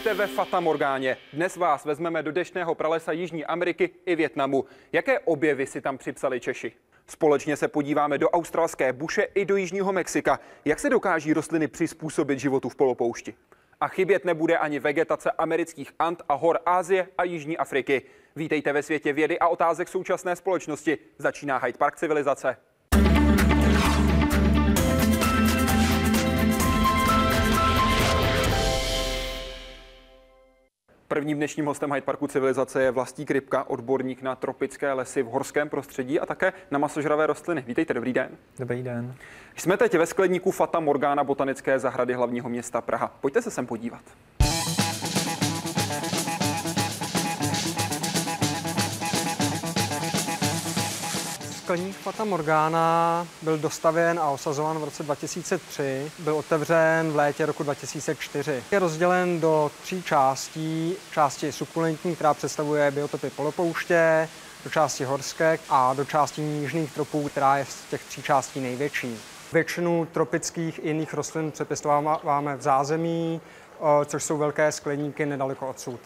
Vítejte ve Fata Morgáně. Dnes vás vezmeme do deštného pralesa Jižní Ameriky i Větnamu. Jaké objevy si tam připsali Češi? Společně se podíváme do australské buše i do Jižního Mexika. Jak se dokáží rostliny přizpůsobit životu v polopoušti? A chybět nebude ani vegetace amerických Ant a hor Ázie a Jižní Afriky. Vítejte ve světě vědy a otázek současné společnosti. Začíná Hyde Park civilizace. Prvním dnešním hostem Hyde Parku civilizace je Vlastík Rybka, odborník na tropické lesy v horském prostředí a také na masožravé rostliny. Vítejte, dobrý den. Dobrý den. Jsme teď ve skleníku Fata Morgana botanické zahrady hlavního města Praha. Pojďte se sem podívat. Skleník Fata Morgana byl dostavěn a osazovan v roce 2003. Byl otevřen v létě roku 2004. Je rozdělen do tří částí. Části sukulentní, která představuje biotopy polopouště, do části horské a do části nížných tropů, která je z těch tří částí největší. Většinu tropických i jiných rostlin přepěstováváme v zázemí, což jsou velké skleníky nedaleko odsud.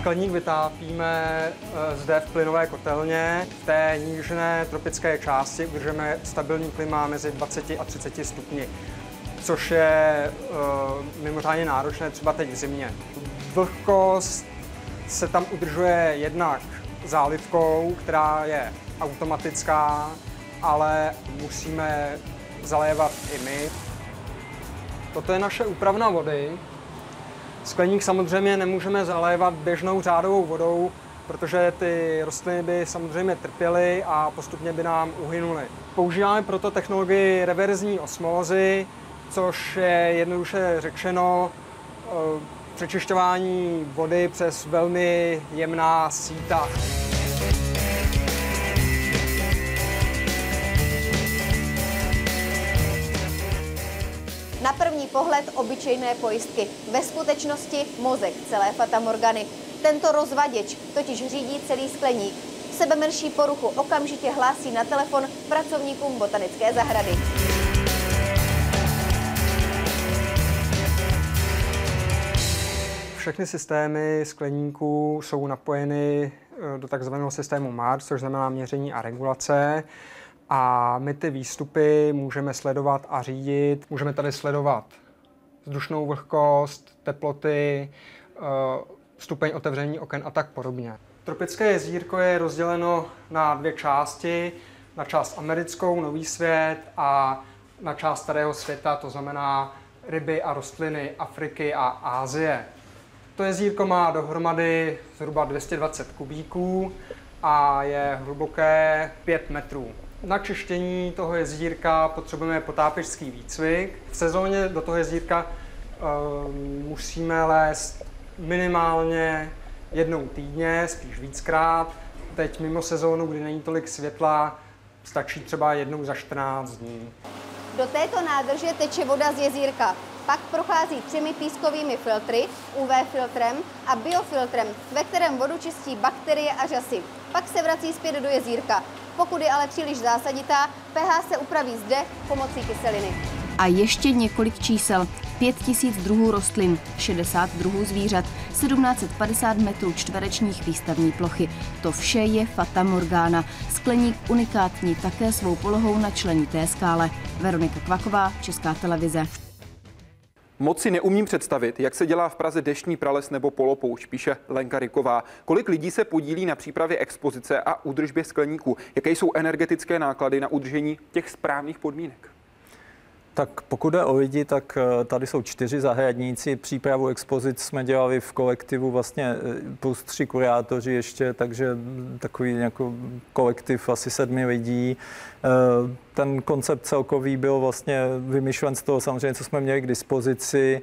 Skleník vytápíme eh, zde v plynové kotelně. V té nížné tropické části udržeme stabilní klima mezi 20 a 30 stupni, což je uh, mimořádně náročné třeba teď v zimě. Vlhkost se tam udržuje jednak zálivkou, která je automatická, ale musíme zalévat i my. Toto je naše úpravna vody, Skleník samozřejmě nemůžeme zalévat běžnou řádovou vodou, protože ty rostliny by samozřejmě trpěly a postupně by nám uhynuly. Používáme proto technologii reverzní osmózy, což je jednoduše řečeno eh, přečišťování vody přes velmi jemná síta. Pohled obyčejné pojistky. Ve skutečnosti mozek celé Fata Morgany. Tento rozvaděč totiž řídí celý skleník. Sebemenší poruchu okamžitě hlásí na telefon pracovníkům botanické zahrady. Všechny systémy skleníků jsou napojeny eh, do takzvaného systému MARS, což znamená měření a regulace a my ty výstupy můžeme sledovat a řídit. Můžeme tady sledovat vzdušnou vlhkost, teploty, eh, stupeň otevření oken a tak podobně. Tropické jezírko je rozděleno na dvě části. Na část americkou, Nový svět a na část starého světa, to znamená ryby a rostliny Afriky a Ázie. To jezírko má dohromady zhruba 220 kubíků a je hluboké 5 metrů. Na čištění toho jezírka potřebujeme potápěčský výcvik. V sezóně do toho jezírka uh, musíme lézt minimálně jednou týdně, spíš víckrát. Teď mimo sezónu, kdy není tolik světla, stačí třeba jednou za 14 dní. Do této nádrže teče voda z jezírka. Pak prochází třemi pískovými filtry, UV filtrem a biofiltrem, ve kterém vodu čistí bakterie a řasy. Pak se vrací zpět do jezírka. Pokud je ale příliš zásaditá, pH se upraví zde pomocí kyseliny. A ještě několik čísel. 5000 druhů rostlin, 60 druhů zvířat, 1750 metrů čtverečních výstavní plochy. To vše je Fata Morgana. Skleník unikátní také svou polohou na členité skále. Veronika Kvaková, Česká televize. Moc si neumím představit, jak se dělá v Praze deštní prales nebo polopoušť, píše Lenka Riková. Kolik lidí se podílí na přípravě expozice a údržbě skleníků? Jaké jsou energetické náklady na udržení těch správných podmínek? Tak pokud jde o lidi, tak eh, tady jsou čtyři zahradníci. Přípravu expozic jsme dělali v kolektivu vlastně eh, plus tři kurátoři ještě, takže takový jako kolektiv asi sedmi lidí. Eh, ten koncept celkový byl vlastně vymyšlen z toho samozřejmě, co jsme měli k dispozici.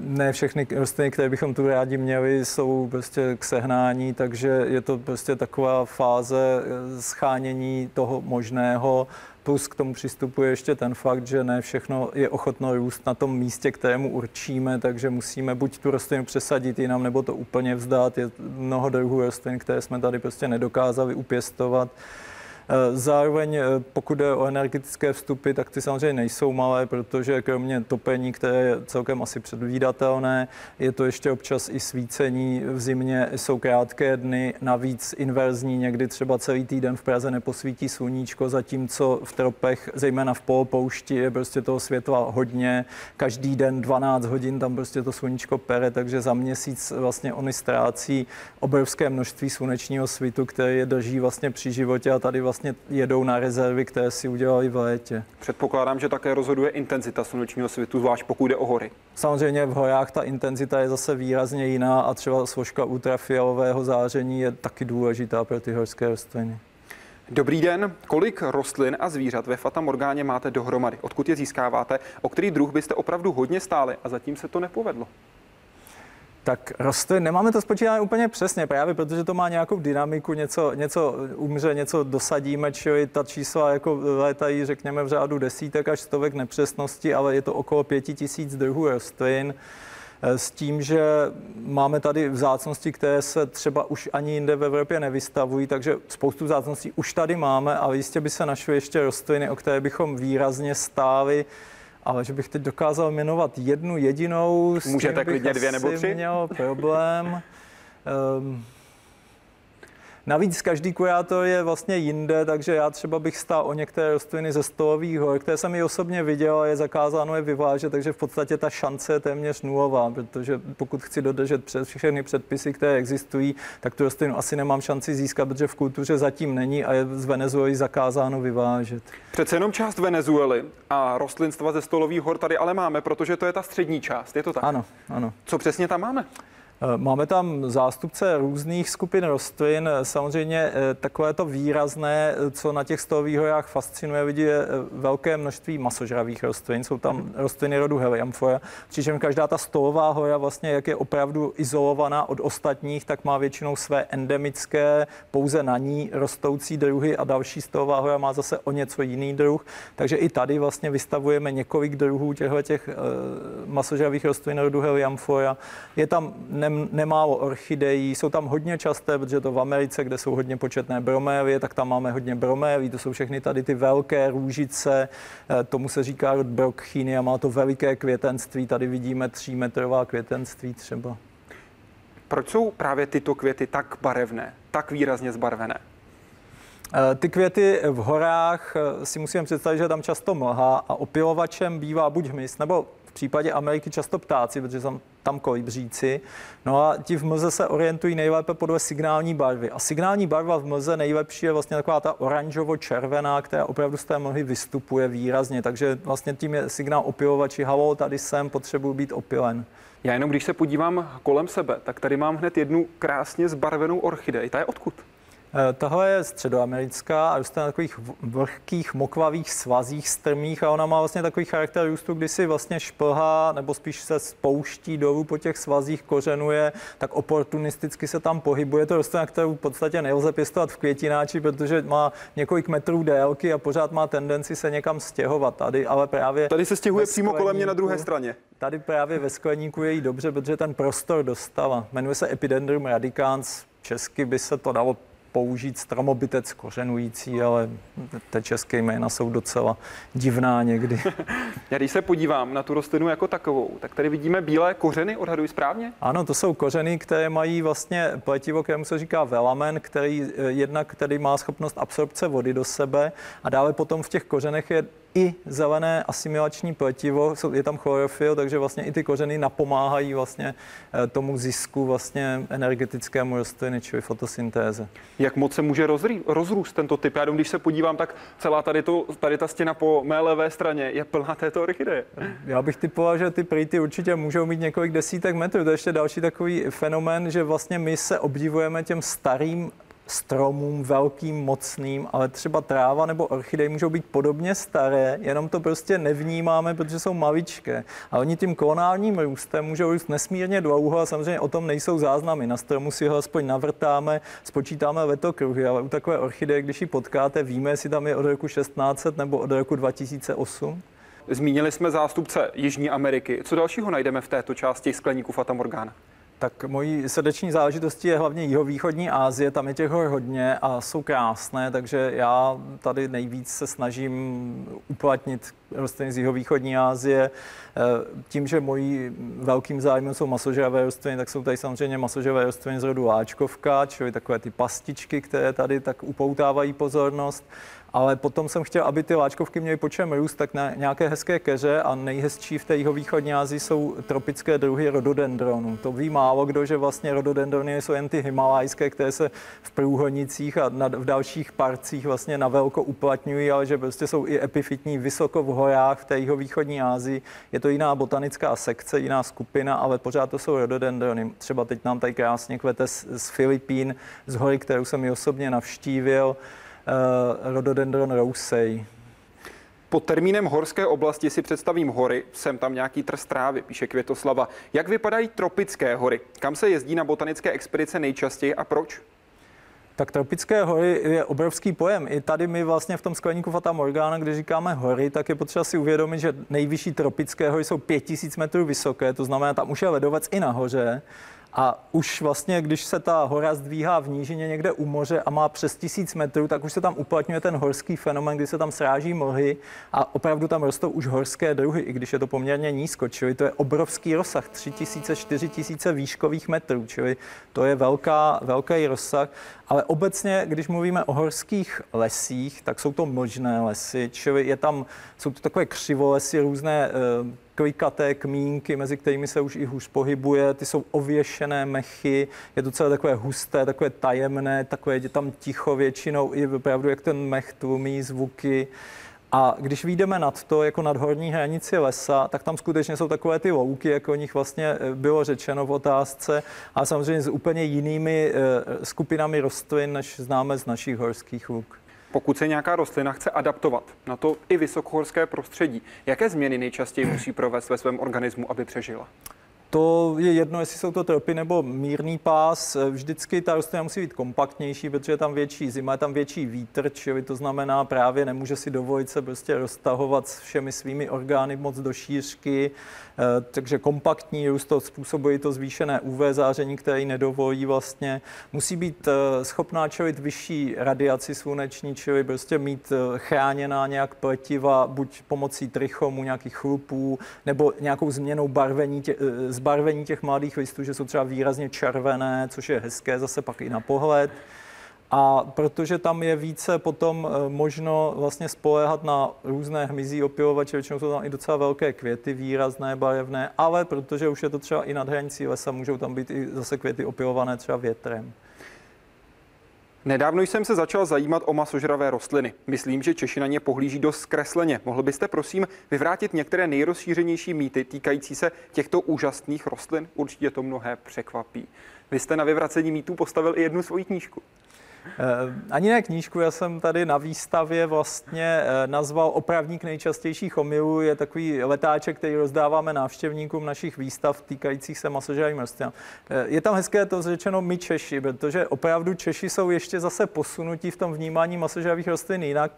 Ne všechny rostliny, které bychom tu rádi měli, jsou prostě k sehnání, takže je to prostě taková fáze schánění toho možného Plus k tomu přistupuje ještě ten fakt, že ne všechno je ochotno růst na tom místě, kterému určíme, takže musíme buď tu rostlinu přesadit jinam, nebo to úplně vzdát. Je mnoho druhů rostlin, které jsme tady prostě nedokázali upěstovat. Eh, Zároveň, eh, pokud jde o energetické vstupy, tak ty samozřejmě nejsou malé, protože kromě topení, které je celkem asi předvídatelné, je to ještě občas i svícení. V zimě, jsou krátké dny, navíc inverzní, někdy třeba celý týden v Praze neposvítí sluníčko, zatímco v tropech, zejména v polopoušti, je prostě toho světla hodně, každý den 12 hodin tam prostě to sluníčko pere, takže za měsíc vlastně oni ztrácí obrovské množství slunečního svitu, které je drží vlastně při životě a tady vlastně jedou na rezervy, které si udělali v létě. Předpokládám, že také rozhoduje intenzita slunečního svitu, zvlášť pokud jde o hory. Samozřejmě v horách ta intenzita je zase výrazně jiná a třeba složka ultrafialového záření je taky důležitá pro ty horské rostliny. Dobrý den. Kolik rostlin a zvířat ve Fata Morgáně máte dohromady? Odkud je získáváte? O který druh byste opravdu hodně stáli a zatím se to nepovedlo? Tak rostlin, nemáme to spočítané úplně přesně, právě protože to má nějakou dynamiku, něco, něco umře, něco dosadíme, čili ta čísla jako létají, řekněme, v řádu desítek až stovek nepřesností, ale je to okolo pěti tisíc druhů rostlin. eh, S tím, že máme tady vzácnosti, které se třeba už ani jinde v Evropě nevystavují, takže spoustu vzácností už tady máme, ale jistě by se našly ještě rostliny, o které bychom výrazně stáli. Ale že bych teď dokázal jmenovat jednu jedinou, s Můžete tím bych klidně dvě nebo tři? měl problém. Um, Navíc každý kurátor je vlastně jinde, takže já třeba bych stál o některé rostliny ze stolových hor, které jsem i osobně viděl a je zakázáno je vyvážet, takže v podstatě ta šance je téměř nulová, protože pokud chci dodržet před všechny předpisy, které existují, tak tu rostlinu asi nemám šanci získat, protože v kultuře zatím není a je z Venezuely zakázáno vyvážet. Přece jenom část Venezuely a rostlinstva ze stolových hor tady ale máme, protože to je ta střední část. Je to tak? Ano, ano. Co přesně tam máme? Eh, Máme tam zástupce různých skupin rostlin. Samozřejmě eh, takové to výrazné, eh, co na těch stolových horách fascinuje lidi, je eh, velké množství masožravých rostlin. Jsou tam rostliny rodu Helianthora, přičemž každá ta stolová hora vlastně, jak je opravdu izolovaná od ostatních, tak má většinou své endemické, pouze na ní rostoucí druhy a další stolová hora má zase o něco jiný druh. Takže i tady vlastně vystavujeme několik druhů těchto těch masožravých rostlin rodu Helianthora. Je tam ne, nemálo orchidejí, jsou tam hodně časté, protože to v Americe, kde jsou hodně početné bromélie, tak tam máme hodně bromélií, to jsou všechny tady ty velké růžice, eh, tomu se říká rod brocchyny a má to veliké květenství, tady vidíme třímetrová květenství třeba. Proč jsou právě tyto květy tak barevné, tak výrazně zbarvené? Eh, Ty květy v horách eh, si musíme představit, že tam často mlha a opilovačem bývá buď hmyz, nebo případě Ameriky často ptáci, protože tam, tam kolibříci. No a ti v mlze se orientují nejlépe podle signální barvy. A signální barva v mlze nejlepší je vlastně taková ta oranžovo-červená, která opravdu z té mlhy vystupuje výrazně. Takže vlastně tím je signál opilovači, halo, tady jsem, potřebuji být opilen. Já jenom když se podívám kolem sebe, tak tady mám hned jednu krásně zbarvenou orchidej. Ta je odkud? Eh, Tahle je středoamerická a roste na takových vlhkých, mokvavých svazích strmých a ona má vlastně takový charakter růstu, kdy si vlastně šplhá nebo spíš se spouští dolů po těch svazích, kořenuje, tak oportunisticky se tam pohybuje. To rostlina, kterou v podstatě nelze pěstovat v květináči, protože má několik metrů délky a pořád má tendenci se někam stěhovat. Tady ale právě Tady se stěhuje přímo kolem mě na druhé straně. Tady právě ve skleníku je jí dobře, protože ten prostor dostala. Jmenuje se Epidendrum radicans. Česky by se to dalo použít stromobytec kořenující, ale ty české jména jsou docela divná někdy. Já když se podívám na tu rostlinu jako takovou, tak tady vidíme bílé kořeny, odhaduji správně? Ano, to jsou kořeny, které mají vlastně pletivo, kterému se říká velamen, který eh, jednak který má schopnost absorpce vody do sebe a dále potom v těch kořenech je i zelené asimilační pletivo, je tam chlorofil, takže vlastně i ty kořeny napomáhají vlastně eh, tomu zisku vlastně energetickému rostliny, čili fotosyntéze. Jak moc se může rozrý, rozrůst tento typ? Já jenom, když se podívám, tak celá tady, to, tady ta stěna po mé levé straně je plná této orchideje. Já bych typoval, že ty prýty určitě můžou mít několik desítek metrů. To je ještě další takový fenomén, že vlastně my se obdivujeme těm starým stromům, velkým, mocným, ale třeba tráva nebo orchidej můžou být podobně staré, jenom to prostě nevnímáme, protože jsou maličké. A oni tím klonálním růstem můžou růst nesmírně dlouho a samozřejmě o tom nejsou záznamy. Na stromu si ho aspoň navrtáme, spočítáme letokruhy, ale u takové orchideje, když ji potkáte, víme, jestli tam je od roku 1600 nebo od roku 2008. Zmínili jsme zástupce Jižní Ameriky. Co dalšího najdeme v této části skleníku Fata Morgana? Tak mojí srdeční záležitostí je hlavně jihovýchodní Asie, tam je těch hor hodně a jsou krásné, takže já tady nejvíc se snažím uplatnit rostliny z jihovýchodní Asie. Eh, tím, že mojí velkým zájmem jsou masožravé rostliny, tak jsou tady samozřejmě masožravé rostliny z rodu láčkovka, čili takové ty pastičky, které tady tak upoutávají pozornost ale potom jsem chtěl, aby ty láčkovky měly po čem růst, tak na nějaké hezké keře a nejhezčí v té jihovýchodní Asii jsou tropické druhy rododendronů. To ví málo kdo, že vlastně rododendrony jsou jen ty himalajské, které se v průhodnicích a v dalších parcích vlastně na velko uplatňují, ale že prostě jsou i epifitní vysoko v horách v té jihovýchodní Asii. Je to jiná botanická sekce, jiná skupina, ale pořád to jsou rododendrony. Třeba teď nám tady krásně kvete z, z Filipín, z hory, kterou jsem i osobně navštívil. Eh, rhododendron rousej. Pod termínem horské oblasti si představím hory, jsem tam nějaký trst trávy, píše Květoslava. Jak vypadají tropické hory? Kam se jezdí na botanické expedice nejčastěji a proč? Tak tropické hory je obrovský pojem. I tady my vlastně v tom skleníku Fata Morgana, když říkáme hory, tak je potřeba si uvědomit, že nejvyšší tropické hory jsou 5000 metrů vysoké, to znamená, tam už je ledovec i nahoře. A už vlastně, když se ta hora zdvíhá v nížině někde u moře a má přes tisíc metrů, tak už se tam uplatňuje ten horský fenomen, kdy se tam sráží mlhy a opravdu tam rostou už horské druhy, i když je to poměrně nízko. Čili to je obrovský rozsah, 3000, 4000 výškových metrů, čili to je velká, velký rozsah. Ale obecně, když mluvíme o horských lesích, tak jsou to mlžné lesy, čili je tam, jsou to takové křivolesy, různé eh, klikaté kmínky, mezi kterými se už i hůř pohybuje, ty jsou ověšené mechy, je to celé takové husté, takové tajemné, takové je tam ticho většinou, i opravdu jak ten mech tlumí zvuky. A když vyjdeme nad to, jako nad horní hranici lesa, tak tam skutečně jsou takové ty louky, jako o nich vlastně eh, bylo řečeno v otázce, a samozřejmě s úplně jinými eh, skupinami rostlin, než známe z našich horských luk. Pokud se nějaká rostlina chce adaptovat na to i vysokohorské prostředí, jaké změny nejčastěji musí provést ve svém organismu, aby přežila? To je jedno, jestli jsou to tropy nebo mírný pás. Vždycky ta rostlina musí být kompaktnější, protože je tam větší zima, je tam větší vítr, čili to znamená právě nemůže si dovolit se prostě roztahovat s všemi svými orgány moc do šířky. Eh, takže kompaktní růst to způsobuje to zvýšené UV záření, které ji nedovolí vlastně. Musí být eh, schopná čelit vyšší radiaci sluneční, čili prostě mít eh, chráněná nějak pletiva, buď pomocí trichomu, nějakých chlupů, nebo nějakou změnou barvení, tě, zbarvení těch mladých listů, že jsou třeba výrazně červené, což je hezké zase pak i na pohled. A protože tam je více potom eh, možno vlastně spoléhat na různé hmyzí opilovače, většinou jsou tam i docela velké květy, výrazné, barevné, ale protože už je to třeba i nad hranicí lesa, můžou tam být i zase květy opilované třeba větrem. Nedávno jsem se začal zajímat o masožravé rostliny. Myslím, že Češi na ně pohlíží dost zkresleně. Mohl byste prosím vyvrátit některé nejrozšířenější mýty týkající se těchto úžasných rostlin? Určitě to mnohé překvapí. Vy jste na vyvracení mýtů postavil i jednu svoji knížku. Eh, ani ne knížku, já jsem tady na výstavě vlastně eh, nazval opravník nejčastějších omylů. Je takový letáček, který rozdáváme návštěvníkům našich výstav týkajících se masožravým rostlinám. Eh, je tam hezké to řečeno my Češi, protože opravdu Češi jsou ještě zase posunutí v tom vnímání masožravých rostlin jinak.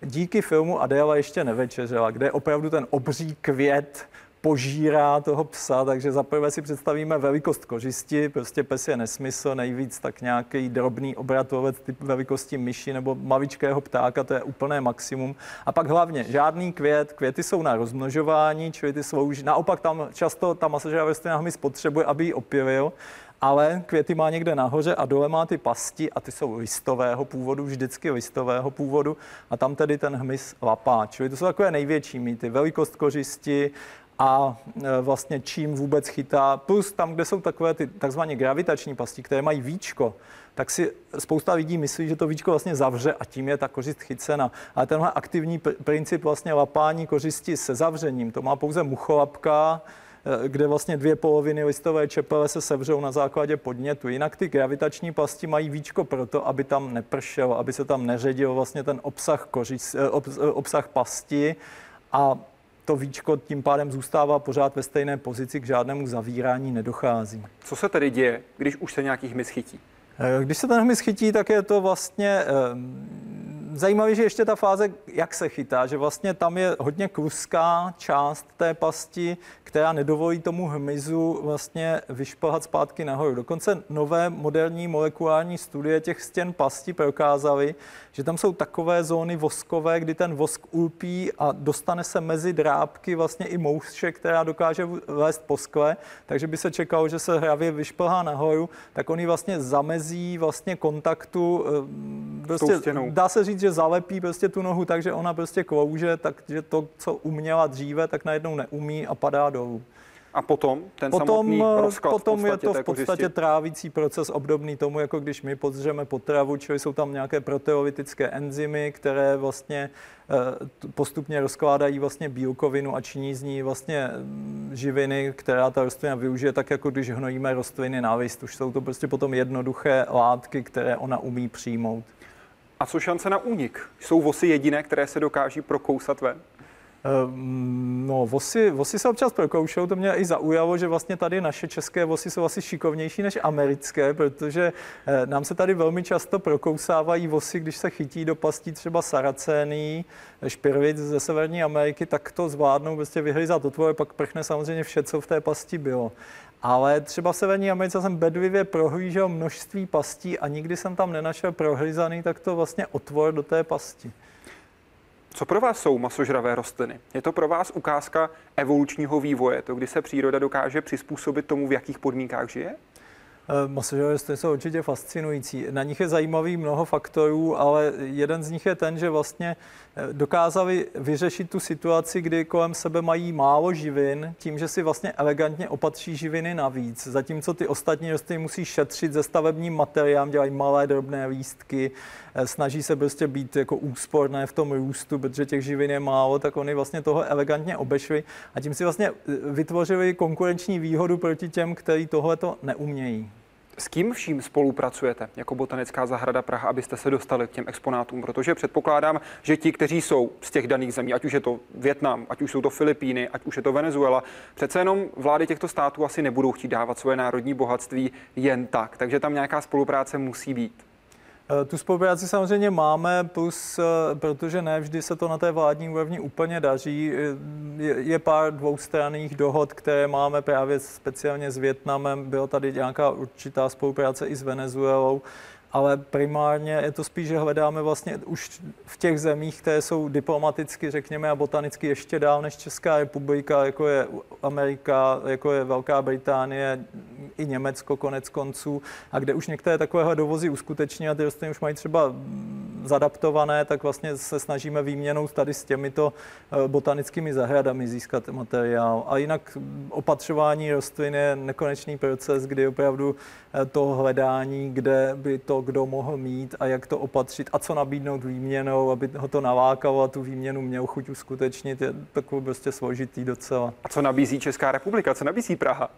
Díky filmu Adéla ještě nevečeřela, kde je opravdu ten obří květ požírá toho psa, takže zaprvé si představíme velikost kořisti, prostě pes je nesmysl, nejvíc tak nějaký drobný obratovec typ velikosti myši nebo mavičkého ptáka, to je úplné maximum. A pak hlavně žádný květ, květy jsou na rozmnožování, čili ty slouží, naopak tam často ta masažová rostlina hmyz potřebuje, aby ji opilil, ale květy má někde nahoře a dole má ty pasti a ty jsou listového původu, vždycky listového původu a tam tedy ten hmyz lapá. Čili to jsou takové největší mýty. Velikost kořisti, a e, vlastně čím vůbec chytá. Plus tam, kde jsou takové ty takzvané gravitační pasti, které mají víčko, tak si spousta lidí myslí, že to víčko vlastně zavře a tím je ta kořist chycena. Ale tenhle aktivní princip vlastně lapání kořisti se zavřením, to má pouze mucholapka, e, kde vlastně dvě poloviny listové čepele se sevřou na základě podnětu. Jinak ty gravitační pasti mají víčko proto, aby tam nepršelo, aby se tam neředil vlastně ten obsah, kořist, e, obsah pasti a to víčko tím pádem zůstává pořád ve stejné pozici, k žádnému zavírání nedochází. Co se tedy děje, když už se nějaký hmyz chytí? Eh, když se ten hmyz chytí, tak je to vlastně eh, zajímavé, že ještě ta fáze, jak se chytá, že vlastně tam je hodně kluská část té pasti, která nedovolí tomu hmyzu vlastně vyšplhat zpátky nahoru. Dokonce nové moderní molekulární studie těch stěn pasti prokázaly, že tam jsou takové zóny voskové, kdy ten vosk ulpí a dostane se mezi drábky vlastně i mouše, která dokáže vést po skle, takže by se čekalo, že se hravě vyšplhá nahoru, tak oni vlastně zamezí vlastně kontaktu, eh, prostě dá se říct, že zalepí prostě tu nohu tak, že ona prostě klouže, takže to, co uměla dříve, tak najednou neumí a padá dolů. A potom ten potom, samotný eh, rozklad Potom v je to v podstatě trávící proces obdobný tomu, jako když my podřeme potravu, čili jsou tam nějaké proteolytické enzymy, které vlastně eh, postupně rozkládají vlastně bílkovinu a činí z ní vlastně mm, živiny, která ta rostlina využije, tak jako když hnojíme rostliny na list. Už jsou to prostě potom jednoduché látky, které ona umí přijmout. A co šance na únik? Jsou vosy jediné, které se dokáží prokousat ven? Ehm, no, vosy, vosy se občas prokoušou, to mě i zaujalo, že vlastně tady naše české vosy jsou asi šikovnější než americké, protože eh, nám se tady velmi často prokousávají vosy, když se chytí do pastí třeba saracény, špirvic ze Severní Ameriky, tak to zvládnou prostě vyhryzat otvor, pak prchne samozřejmě vše, co v té pasti bylo. Ale třeba v Severní Americe jsem bedlivě prohlížel množství pastí a nikdy jsem tam nenašel prohryzaný tak to vlastně otvor do té pasti. Co pro vás jsou masožravé rostliny? Je to pro vás ukázka evolučního vývoje, to kdy se příroda dokáže přizpůsobit tomu, v jakých podmínkách žije? Eh, masožravé rostliny jsou určitě fascinující. Na nich je zajímavý mnoho faktorů, ale jeden z nich je ten, že vlastně eh, dokázali vyřešit tu situaci, kdy kolem sebe mají málo živin, tím, že si vlastně elegantně opatří živiny navíc. Zatímco ty ostatní rostliny musí šetřit ze stavebním materiálem, dělají malé drobné lístky, snaží se prostě být jako úsporné v tom růstu, protože těch živin je málo, tak oni vlastně toho elegantně obešli a tím si vlastně vytvořili konkurenční výhodu proti těm, kteří tohle to neumějí. S kým vším spolupracujete jako Botanická zahrada Praha, abyste se dostali k těm exponátům? Protože předpokládám, že ti, kteří jsou z těch daných zemí, ať už je to Větnam, ať už jsou to Filipíny, ať už je to Venezuela, přece jenom vlády těchto států asi nebudou chtít dávat svoje národní bohatství jen tak. Takže tam nějaká spolupráce musí být. Eh, tu spolupráci samozřejmě máme, plus, eh, protože ne vždy se to na té vládní úrovni úplně daří. Eh, je, je pár dvoustranných dohod, které máme právě speciálně s Větnamem. Byla tady nějaká určitá spolupráce i s Venezuelou ale primárně je to spíš, že hledáme vlastně už v těch zemích, které jsou diplomaticky, řekněme, a botanicky ještě dál než Česká republika, jako je Amerika, jako je Velká Británie, i Německo konec konců, a kde už některé takovéhle dovozy uskuteční a ty rostliny už mají třeba zadaptované, tak vlastně se snažíme výměnou tady s těmito eh, botanickými zahradami získat materiál. A jinak opatřování rostlin je nekonečný proces, kdy opravdu eh, to hledání, kde by to kdo mohl mít a jak to opatřit a co nabídnout výměnou, aby ho to nalákalo a tu výměnu měl chuť uskutečnit, je takový prostě složitý docela. A co nabízí Česká republika, co nabízí Praha?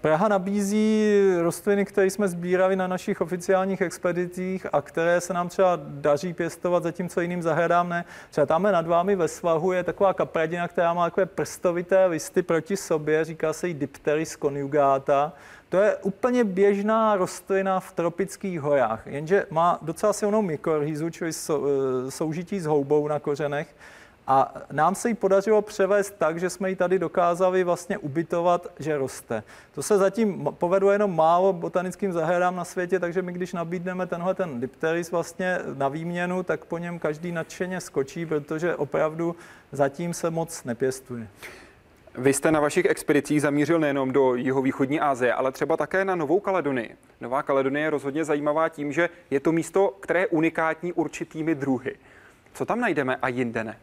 Praha nabízí rostliny, které jsme sbírali na našich oficiálních expedicích a které se nám třeba daří pěstovat, zatímco jiným zahradám ne. Třeba tam nad vámi ve svahu je taková kapradina, která má takové prstovité listy proti sobě, říká se jí Dipteris conjugata. To je úplně běžná rostlina v tropických horách, jenže má docela silnou mykorhizu, čili e, soužití s houbou na kořenech. A nám se ji podařilo převést tak, že jsme ji tady dokázali vlastně ubytovat, že roste. To se zatím povedlo jenom málo botanickým zahradám na světě, takže my když nabídneme tenhle ten dipteris vlastně na výměnu, tak po něm každý nadšeně skočí, protože opravdu zatím se moc nepěstuje. Vy jste na vašich expedicích zamířil nejenom do jihovýchodní Asie, ale třeba také na Novou Kaledonii. Nová Kaledonie je rozhodně zajímavá tím, že je to místo, které je unikátní určitými druhy. Co tam najdeme a jinde ne?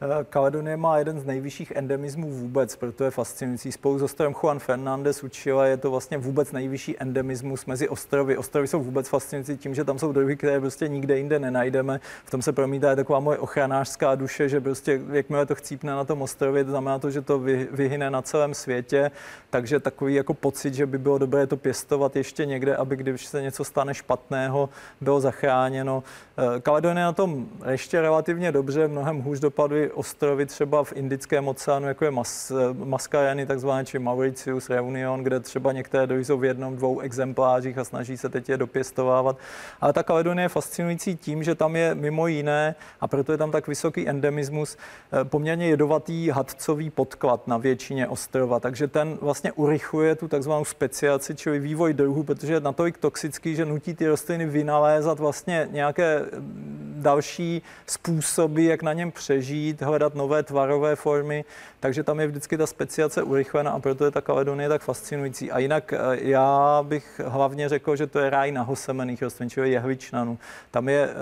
Eh, Kaledonie má jeden z nejvyšších endemismů vůbec, proto je fascinující. Spolu s ostrovem Juan Fernández u Chile je to vlastně vůbec nejvyšší endemismus mezi ostrovy. Ostrovy jsou vůbec fascinující tím, že tam jsou druhy, které prostě nikde jinde nenajdeme. V tom se promítá taková moje ochranářská duše, že prostě jakmile to chcípne na tom ostrově, to znamená to, že to vyhyne na celém světě. Takže takový jako pocit, že by bylo dobré to pěstovat ještě někde, aby když se něco stane špatného, bylo zachráněno. Eh, Kaledonie na tom ještě relativně dobře, mnohem hůř dopadly ostrovy třeba v Indickém oceánu, jako je Mas, Mascayany, takzvané, či Mauritius, Reunion, kde třeba některé jsou v jednom, dvou exemplářích a snaží se teď je dopěstovávat. Ale ta Kaledonie je fascinující tím, že tam je mimo jiné, a proto je tam tak vysoký endemismus, eh, poměrně jedovatý hadcový podklad na většině ostrova. Takže ten vlastně urychluje tu takzvanou speciaci, čili vývoj druhů, protože je natolik toxický, že nutí ty rostliny vynalézat vlastně nějaké mm, další způsoby, jak na něm přežít, hledat nové tvarové formy, takže tam je vždycky ta speciace urychlena a proto je ta Kaledonie tak fascinující. A jinak eh, já bych hlavně řekl, že to je ráj nahosemených rostlin, čili jehličnanů. Tam je uh,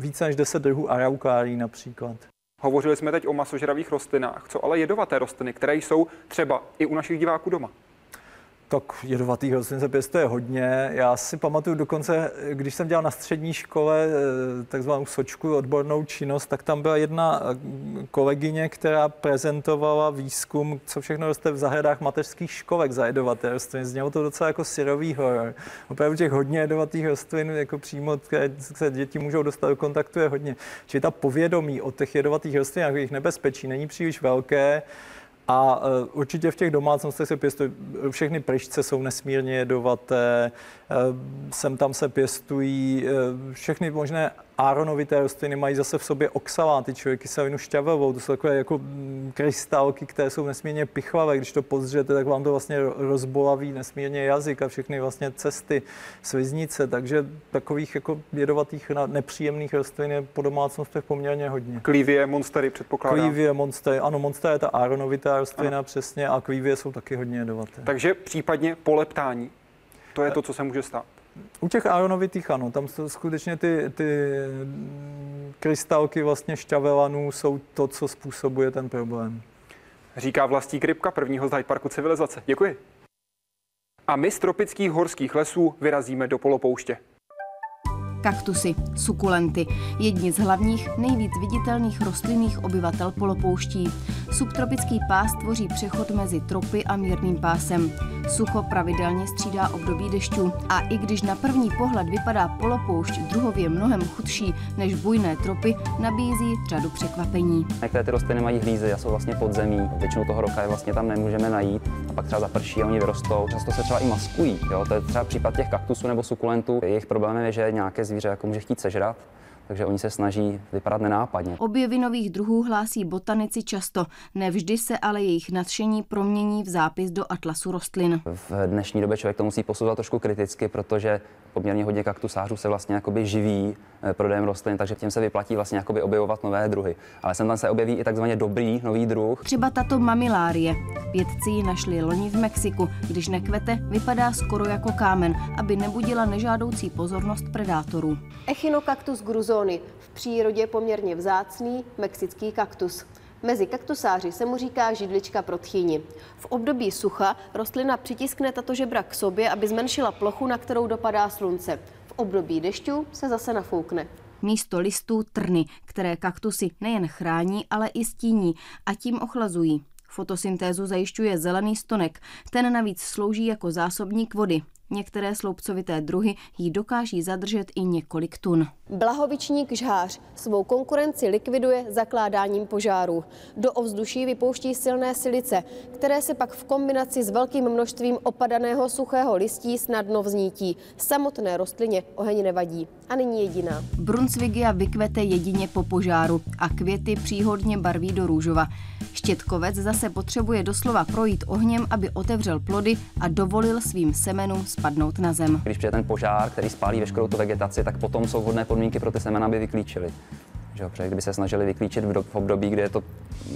více než 10 druhů araukárií například. Hovořili jsme teď o masožravých rostlinách. Co ale jedovaté rostliny, které jsou třeba i u našich diváků doma? Tak jedovatých rostlin se pěstuje hodně. Já si pamatuju dokonce, když jsem dělal na střední škole eh, takzvanou sočku odbornou činnost, tak tam byla jedna eh, kolegyně, která prezentovala výzkum, co všechno roste v zahradách mateřských školek za jedovaté rostliny. Znělo to docela jako syrový horor. Opravdu těch hodně jedovatých rostlin, jako přímo, které se děti můžou dostat do kontaktu, je hodně. Čili ta povědomí o těch jedovatých rostlinách, jejich nebezpečí není příliš velké. A e, určitě v těch domácnostech se pěstují, všechny pryšce jsou nesmírně jedovaté, e, sem tam se pěstují e, všechny možné áronovité rostliny mají zase v sobě oxaláty, čili kyselinu šťavovou. To jsou takové jako mm, krystalky, které jsou nesmírně pichlavé. Když to pozřete, tak vám to vlastně rozbolaví nesmírně jazyk a všechny vlastně cesty, sliznice. Takže takových jako jedovatých nepříjemných rostlin je po domácnostech poměrně hodně. Klívie, monstery předpokládám. Klívie, monstery, ano, monster je ta áronovitá rostlina ano. přesně a klívie jsou taky hodně jedovaté. Takže případně poleptání. To je to, co se může stát. U těch ionovitých ano, tam jsou skutečně ty, ty krystalky vlastně šťavelanů jsou to, co způsobuje ten problém. Říká vlastní Rybka, prvního z Parku civilizace. Děkuji. A my z tropických horských lesů vyrazíme do polopouště. Kaktusy, sukulenty, jedni z hlavních, nejvíc viditelných rostlinných obyvatel polopouští. Subtropický pás tvoří přechod mezi tropy a mírným pásem. Sucho pravidelně střídá období dešťů a i když na první pohled vypadá polopoušť druhově mnohem chudší než bujné tropy, nabízí řadu překvapení. Některé ty rostliny mají hlízy a jsou vlastně pod zemí. Většinu toho roka je vlastně tam nemůžeme najít a pak třeba zaprší a oni vyrostou. Často se třeba i maskují. Jo? To je třeba případ těch kaktusů nebo sukulentů. Jejich problémem je, že nějaké zvíře jako může chtít sežrat, takže oni se snaží vypadat nenápadně. Objevy nových druhů hlásí botanici často, nevždy se ale jejich nadšení promění v zápis do atlasu rostlin. V dnešní době člověk to musí posuzovat trošku kriticky, protože poměrně hodně kaktusářů se vlastně jakoby živí eh, prodejem rostlin, takže těm se vyplatí vlastně jakoby objevovat nové druhy. Ale sem tam se objeví i takzvaně dobrý nový druh. Třeba tato mamilárie. Vědci ji našli loni v Mexiku. Když nekvete, vypadá skoro jako kámen, aby nebudila nežádoucí pozornost predátorů. Echinocactus gruzony, v přírodě poměrně vzácný mexický kaktus. Mezi kaktusáři se mu říká židlička pro tchýni. V období sucha rostlina přitiskne tato žebra k sobě, aby zmenšila plochu, na kterou dopadá slunce. V období dešťů se zase nafoukne. Místo listů trny, které kaktusy nejen chrání, ale i stíní a tím ochlazují. Fotosyntézu zajišťuje zelený stonek. Ten navíc slouží jako zásobník vody. Některé sloupcovité druhy jí dokáží zadržet i několik tun. Blahovičník žhář svou konkurenci likviduje zakládáním požárů. Do ovzduší vypouští silné silice, které se pak v kombinaci s velkým množstvím opadaného suchého listí snadno vznítí. Samotné rostlině oheň nevadí. A není jediná. Brunsvigia vykvete jedině po požáru a květy příhodně barví do růžova. Štětkovec zase potřebuje doslova projít ohněm, aby otevřel plody a dovolil svým semenům spadnout na zem. Když přijde ten požár, který spálí veškerou tu vegetaci, tak potom jsou vhodné podmínky pro ty semena, aby vyklíčily. Že jo, kdyby se snažili vyklíčit v, do, v období, kdy je to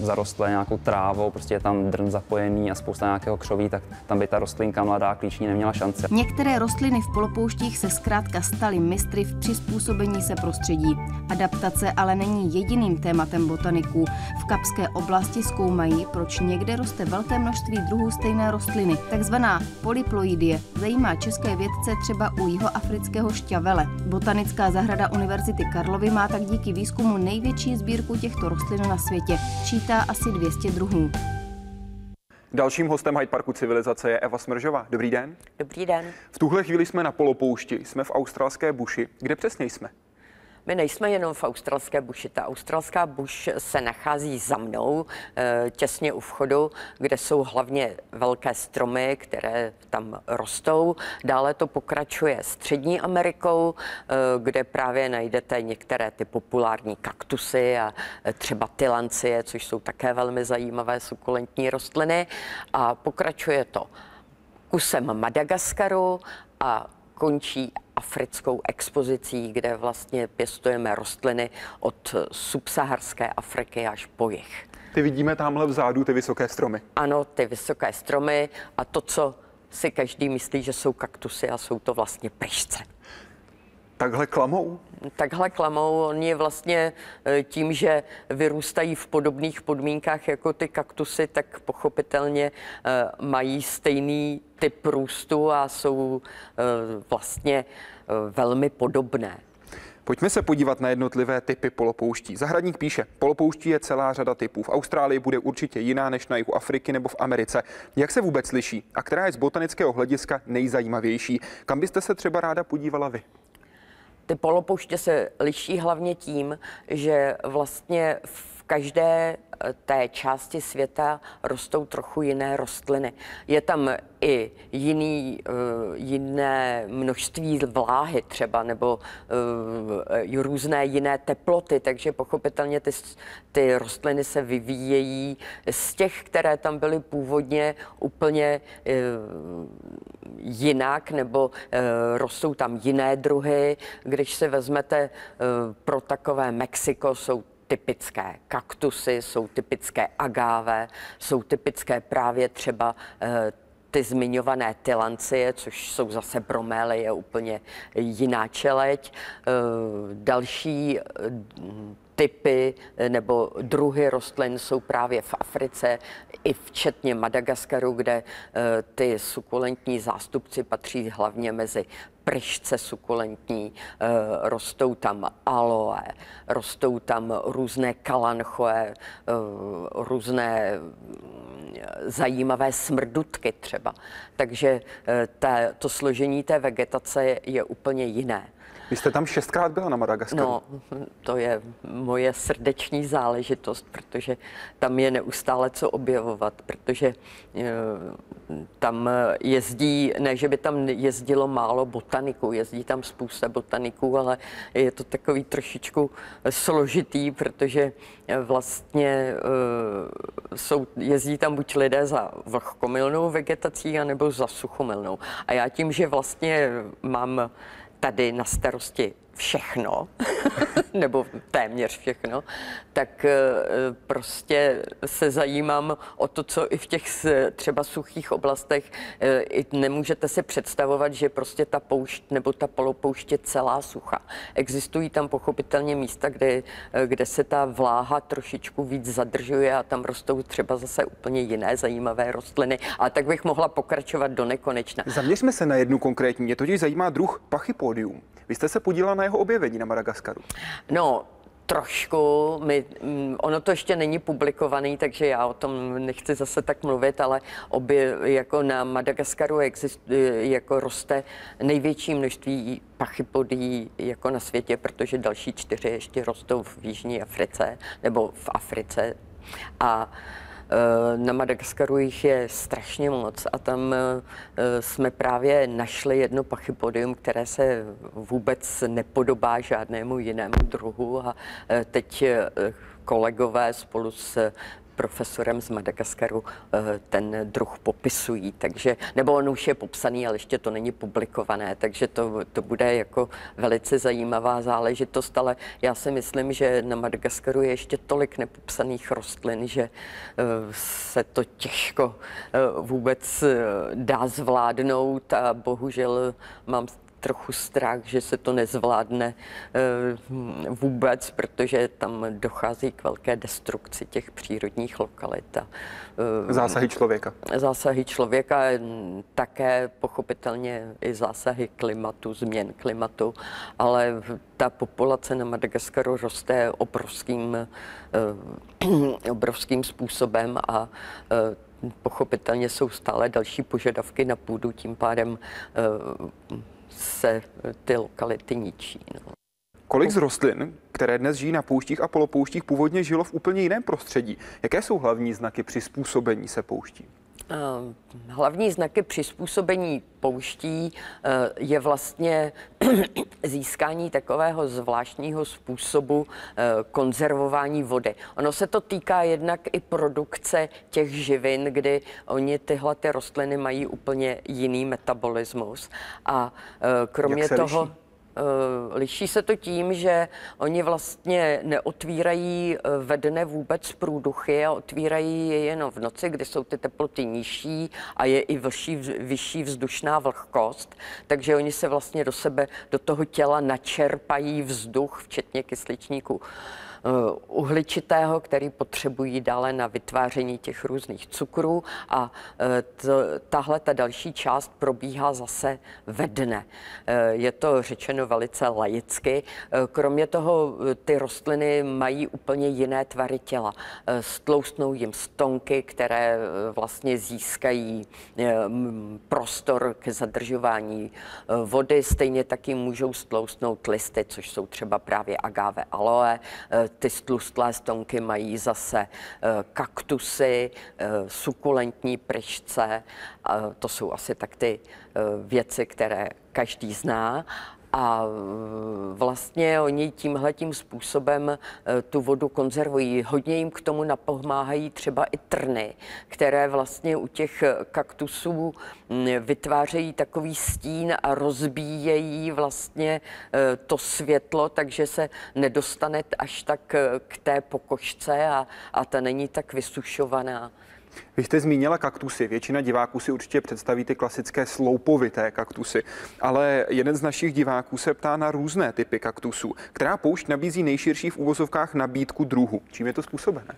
zarostlé nějakou trávou, prostě je tam drn zapojený a spousta nějakého křoví, tak tam by ta rostlinka mladá klíční neměla šance. Některé rostliny v polopouštích se zkrátka staly mistry v přizpůsobení se prostředí. Adaptace ale není jediným tématem botaniků. V Kapské oblasti zkoumají, proč někde roste velké množství druhů stejné rostliny. Takzvaná polyploidie zajímá české vědce třeba u jihoafrického šťavele. Botanická zahrada Univerzity Karlovy má tak díky výzkumu největší sbírku těchto rostlin na světě. Čítá asi 200 druhů. Dalším hostem Hyde Parku civilizace je Eva Smržová. Dobrý den. Dobrý den. V tuhle chvíli jsme na polopoušti, jsme v australské buši. Kde přesně jsme? My nejsme jenom v australské buši. Ta australská buš se nachází za mnou, eh, těsně u vchodu, kde jsou hlavně velké stromy, které tam rostou. Dále to pokračuje střední Amerikou, eh, kde právě najdete některé ty populární kaktusy a eh, třeba tylancie, což jsou také velmi zajímavé sukulentní rostliny. A pokračuje to kusem Madagaskaru a končí africkou expozicí, kde vlastně pěstujeme rostliny od subsaharské Afriky až po jih. Ty vidíme tamhle vzadu ty vysoké stromy. Ano, ty vysoké stromy a to, co si každý myslí, že jsou kaktusy a jsou to vlastně pryšce. Takhle klamou? Takhle klamou. Oni vlastně eh, tím, že vyrůstají v podobných podmínkách jako ty kaktusy, tak pochopitelně eh, mají stejný typ růstu a jsou eh, vlastně velmi podobné. Pojďme se podívat na jednotlivé typy polopouští. Zahradník píše, polopouští je celá řada typů. V Austrálii bude určitě jiná než na jihu Afriky nebo v Americe. Jak se vůbec liší a která je z botanického hlediska nejzajímavější? Kam byste se třeba ráda podívala vy? Ty polopouště se liší hlavně tím, že vlastně v každé té části světa rostou trochu jiné rostliny. Je tam i jiný, eh, jiné množství vláhy třeba, nebo uh, různé jiné teploty, takže pochopitelně ty, ty rostliny se vyvíjejí z těch, které tam byly původně úplně jinak, nebo rostou tam jiné druhy. Když si vezmete pro takové Mexiko, jsou typické kaktusy, jsou typické agáve, jsou typické právě třeba eh, ty zmiňované tylancie, což jsou zase bromély, je úplně jiná čeleť. Eh, další eh, typy nebo druhy rostlin jsou právě v Africe, i včetně Madagaskaru, kde ty sukulentní zástupci patří hlavně mezi pryšce sukulentní, eh, rostou tam aloe, rostou tam různé kalanchoe, eh, různé mm, zajímavé smrdutky třeba. Takže eh, ta, to složení té vegetace je úplně jiné. Vy jste tam šestkrát byla na Madagaskaru. No, to je moje srdeční záležitost, protože tam je neustále co objevovat, protože e, tam jezdí, ne, že by tam jezdilo málo botaniků, jezdí tam spousta botaniků, ale je to takový trošičku složitý, protože vlastně e, jsou, jezdí tam buď lidé za vlhkomilnou vegetací, anebo za suchomilnou. A já tím, že vlastně mám tady na starosti všechno, nebo téměř všechno, tak eh, prostě se zajímám o to, co i v těch třeba suchých oblastech eh, nemůžete si představovat, že prostě ta poušť nebo ta polopoušť je celá sucha. Existují tam pochopitelně místa, kde, eh, kde se ta vláha trošičku víc zadržuje a tam rostou třeba zase úplně jiné zajímavé rostliny. A tak bych mohla pokračovat do nekonečna. Zaměřme se na jednu konkrétní. Mě totiž zajímá druh pachypodium. Vy jste se podílela na jeho objevení na Madagaskaru. No, Trošku, my, mm, ono to ještě není publikovaný, takže já o tom nechci zase tak mluvit, ale obě, jako na Madagaskaru existuje, jako roste největší množství pachypodí jako na světě, protože další čtyři ještě rostou v Jižní Africe nebo v Africe. A na Madagaskaru jich je strašně moc a tam eh, jsme právě našli jedno pachypodium, které se vůbec nepodobá žádnému jinému druhu a eh, teď kolegové spolu s profesorem z Madagaskaru eh, ten druh popisují, takže, nebo on už je popsaný, ale ještě to není publikované, takže to, to bude jako velice zajímavá záležitost, ale já si myslím, že na Madagaskaru je ještě tolik nepopsaných rostlin, že eh, se to těžko eh, vůbec dá zvládnout a bohužel mám trochu strach, že se to nezvládne eh, vůbec, protože tam dochází k velké destrukci těch přírodních lokalit. Eh, zásahy člověka. Zásahy člověka, také pochopitelně i zásahy klimatu, změn klimatu, ale ta populace na Madagaskaru roste obrovským, eh, obrovským způsobem a pochopitelně jsou stále další požadavky na půdu, tím pádem se ty lokality ničí. No. Kolik z rostlin, které dnes žijí na pouštích a polopouštích, původně žilo v úplně jiném prostředí? Jaké jsou hlavní znaky přizpůsobení se pouští? Eh, hlavní znaky přizpůsobení pouští eh, je vlastně získání takového zvláštního způsobu eh, konzervování vody. Ono se to týká jednak i produkce těch živin, kdy oni tyhle ty rostliny mají úplně jiný metabolismus. A kromě toho... Liší? Eh, liší se to tím, že oni vlastně neotvírají eh, ve dne vůbec průduchy a otvírají je jenom v noci, kdy jsou ty teploty nižší a je i vyšší, vyšší vzdušná vlhkost. Takže oni se vlastně do sebe, do toho těla načerpají vzduch, včetně kysličníku uhličitého, který potřebují dále na vytváření těch různých cukrů a eh, tahle ta další část probíhá zase ve dne. Eh, je to řečeno velice laicky. Kromě toho ty rostliny mají úplně jiné tvary těla. Stloustnou jim stonky, které vlastně získají prostor k zadržování vody. Stejně taky můžou stloustnout listy, což jsou třeba právě agave aloe, ty stlustlé stonky mají zase eh, kaktusy, eh, sukulentní pryšce. To jsou asi tak ty eh, věci, které každý zná. A vlastně oni tímhle tím způsobem e, tu vodu konzervují. Hodně jim k tomu napomáhají třeba i trny, které vlastně u těch kaktusů vytvářejí takový stín a rozbíjejí vlastně to světlo, takže se nedostane až tak k té pokožce a, a ta není tak vysušovaná. Vy jste zmínila kaktusy. Většina diváků si určitě představí ty klasické sloupovité kaktusy, ale jeden z našich diváků se ptá na různé typy kaktusů. Která poušť nabízí nejširší v úvozovkách nabídku druhu? Čím je to způsobené?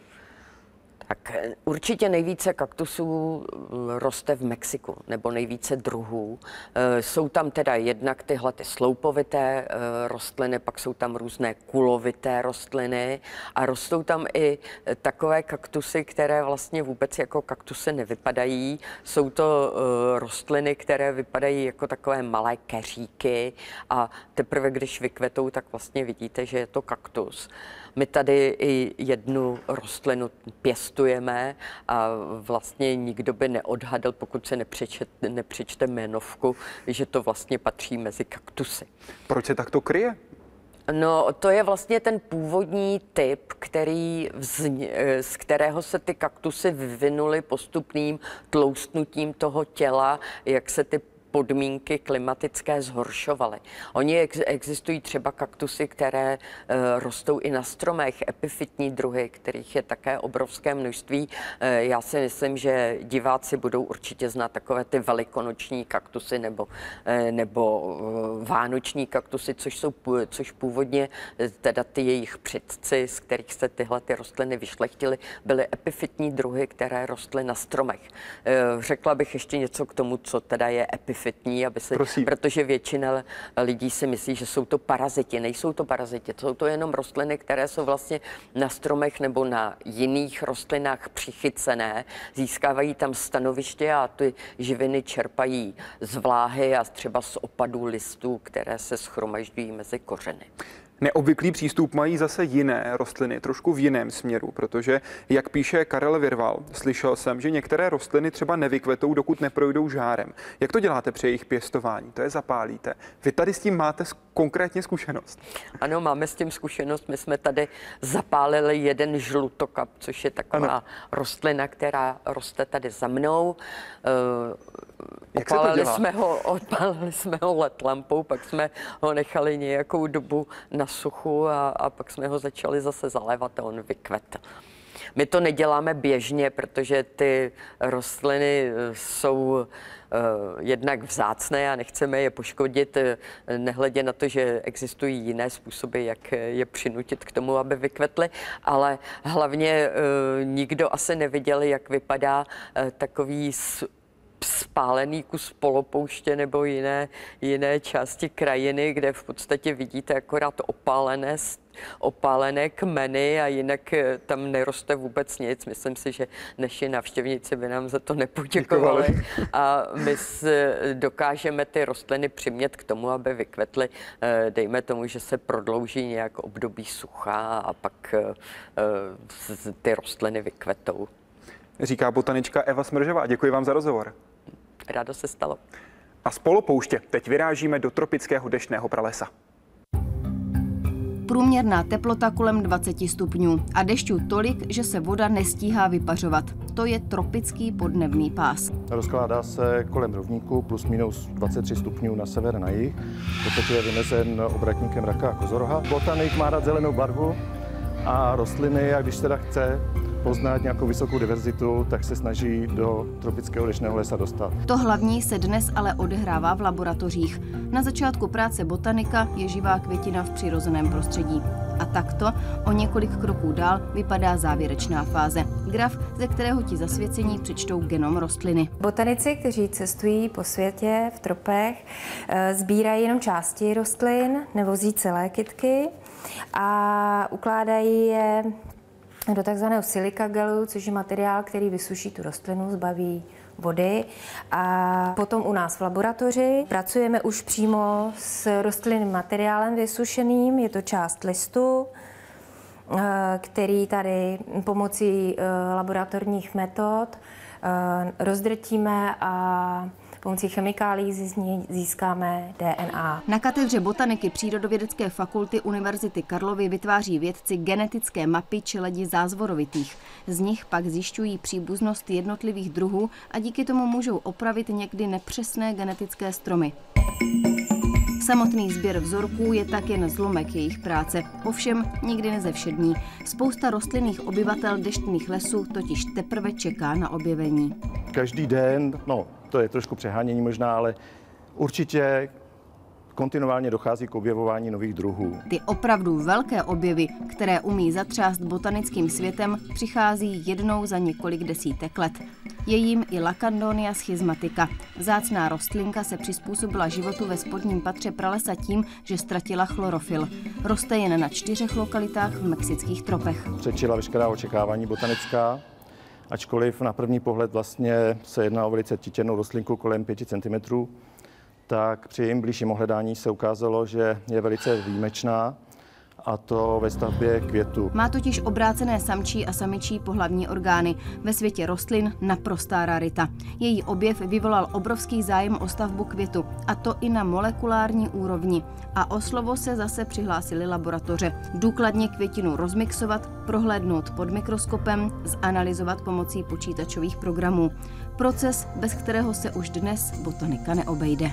Tak eh, určitě nejvíce kaktusů eh, roste v Mexiku, nebo nejvíce druhů. Eh, jsou tam teda jednak tyhle ty sloupovité rostliny, pak jsou tam různé kulovité rostliny a rostou tam i takové kaktusy, které vlastně vůbec jako kaktusy nevypadají. Jsou to rostliny, které vypadají jako takové malé keříky a teprve když vykvetou, tak vlastně vidíte, že je to kaktus. My tady i jednu rostlinu pěstujeme a vlastně nikdo by neodhadl, pokud se nepřečet, nepřečte jmenovku, že to vlastně patří mezi kaktusy. Proč se takto kryje? No, to je vlastně ten původní typ, který vzni, z kterého se ty kaktusy vyvinuly postupným tloustnutím toho těla, jak se ty podmínky klimatické zhoršovaly. Oni ex- existují třeba kaktusy, které e, rostou i na stromech, epifitní druhy, kterých je také obrovské množství. E, já si myslím, že diváci budou určitě znát takové ty velikonoční kaktusy nebo, e, nebo vánoční kaktusy, což jsou což původně teda ty jejich předci, z kterých se tyhle ty rostliny vyšlechtily, byly epifitní druhy, které rostly na stromech. E, řekla bych ještě něco k tomu, co teda je epifitní efektní, aby se, Prosím. protože většina lidí si myslí, že jsou to paraziti. Nejsou to paraziti, jsou to jenom rostliny, které jsou vlastně na stromech nebo na jiných rostlinách přichycené, získávají tam stanoviště a ty živiny čerpají z vláhy a třeba z opadů listů, které se schromažďují mezi kořeny. Neobvyklý přístup mají zase jiné rostliny, trošku v jiném směru, protože, jak píše Karel Virval, slyšel jsem, že některé rostliny třeba nevykvetou, dokud neprojdou žárem. Jak to děláte při jejich pěstování? To je zapálíte. Vy tady s tím máte konkrétně zkušenost? Ano, máme s tím zkušenost. My jsme tady zapálili jeden žlutokap, což je taková ano. rostlina, která roste tady za mnou. Jak opálili se to dělá? jsme ho, odpálili jsme ho let lampou, pak jsme ho nechali nějakou dobu na suchu a, a pak jsme ho začali zase zalévat a on vykvetl. My to neděláme běžně, protože ty rostliny eh, jsou uh, jednak vzácné a nechceme je poškodit, uh, nehledě na to, že existují jiné způsoby, jak je přinutit k tomu, aby vykvetly, ale hlavně uh, nikdo asi neviděl, jak vypadá takový spálený kus polopouště nebo jiné, jiné části krajiny, kde v podstatě vidíte akorát opálené opálené kmeny a jinak eh, tam neroste vůbec nic. Myslím si, že naši navštěvníci by nám za to nepoděkovali. A my dokážeme ty rostliny přimět k tomu, aby vykvetly, eh, dejme tomu, že se prodlouží nějak období sucha a pak eh, ty rostliny vykvetou. Říká botanička Eva Smržová. Děkuji vám za rozhovor. Rádo se stalo. A z polopouště teď vyrážíme do tropického deštného pralesa. Průměrná teplota kolem 20 stupňů a dešťů tolik, že se voda nestíhá vypařovat. To je tropický podnebný pás. Rozkládá se kolem rovníku plus minus 23 stupňů na sever na jih. Podstatě je vymezen obratníkem raka a kozoroha. Botanik má rád zelenou barvu a rostliny, a když teda chce, poznat nějakou vysokou diverzitu, tak se snaží do tropického lešného lesa dostat. To hlavní se dnes ale odehrává v laboratořích. Na začátku práce botanika je živá květina v přirozeném prostředí. A takto o několik kroků dál vypadá závěrečná fáze. Graf, ze kterého ti zasvěcení přečtou genom rostliny. Botanici, kteří cestují po světě v tropech, eh, sbírají jenom části rostlin, nevozí celé kytky a ukládají je do takzvaného silika gelu, což je materiál, který vysuší tu rostlinu, zbaví vody. A potom u nás v laboratoři pracujeme už přímo s rostlinným materiálem vysušeným, je to část listu, eh, který tady pomocí eh, laboratorních metod eh, rozdrtíme a Pomocí chemikálí z ní získáme DNA. Na katedře botaniky Přírodovědecké fakulty Univerzity Karlovy vytváří vědci genetické mapy čeledi zázvorovitých. Z nich pak zjišťují příbuznost jednotlivých druhů a díky tomu můžou opravit někdy nepřesné genetické stromy. Samotný sběr vzorků je tak jen zlomek jejich práce, ovšem nikdy nezevšední. Spousta rostlinných obyvatel deštných lesů totiž teprve čeká na objevení. Každý den, no to je trošku přehánění možná, ale určitě kontinuálně dochází k objevování nových druhů. Ty opravdu velké objevy, které umí zatřást botanickým světem, přichází jednou za několik desítek let. Je jim i Lacandonia schizmatica. Vzácná rostlinka se přizpůsobila životu ve spodním patře pralesa tím, že ztratila chlorofil. Roste jen na čtyřech lokalitách v mexických tropech. Přečila veškerá očekávání botanická, ačkoliv na první pohled vlastně se jedná o velice titěnou rostlinku kolem 5 cm, tak při jejím blížším ohledání se ukázalo, že je velice výjimečná a to ve stavbě květu. Má totiž obrácené samčí a samičí pohlavní orgány. Ve světě rostlin naprostá rarita. Její objev vyvolal obrovský zájem o stavbu květu, a to i na molekulární úrovni. A o slovo se zase přihlásili laboratoře. Důkladně květinu rozmixovat, prohlédnout pod mikroskopem, zanalizovat pomocí počítačových programů. Proces, bez kterého se už dnes botanika neobejde.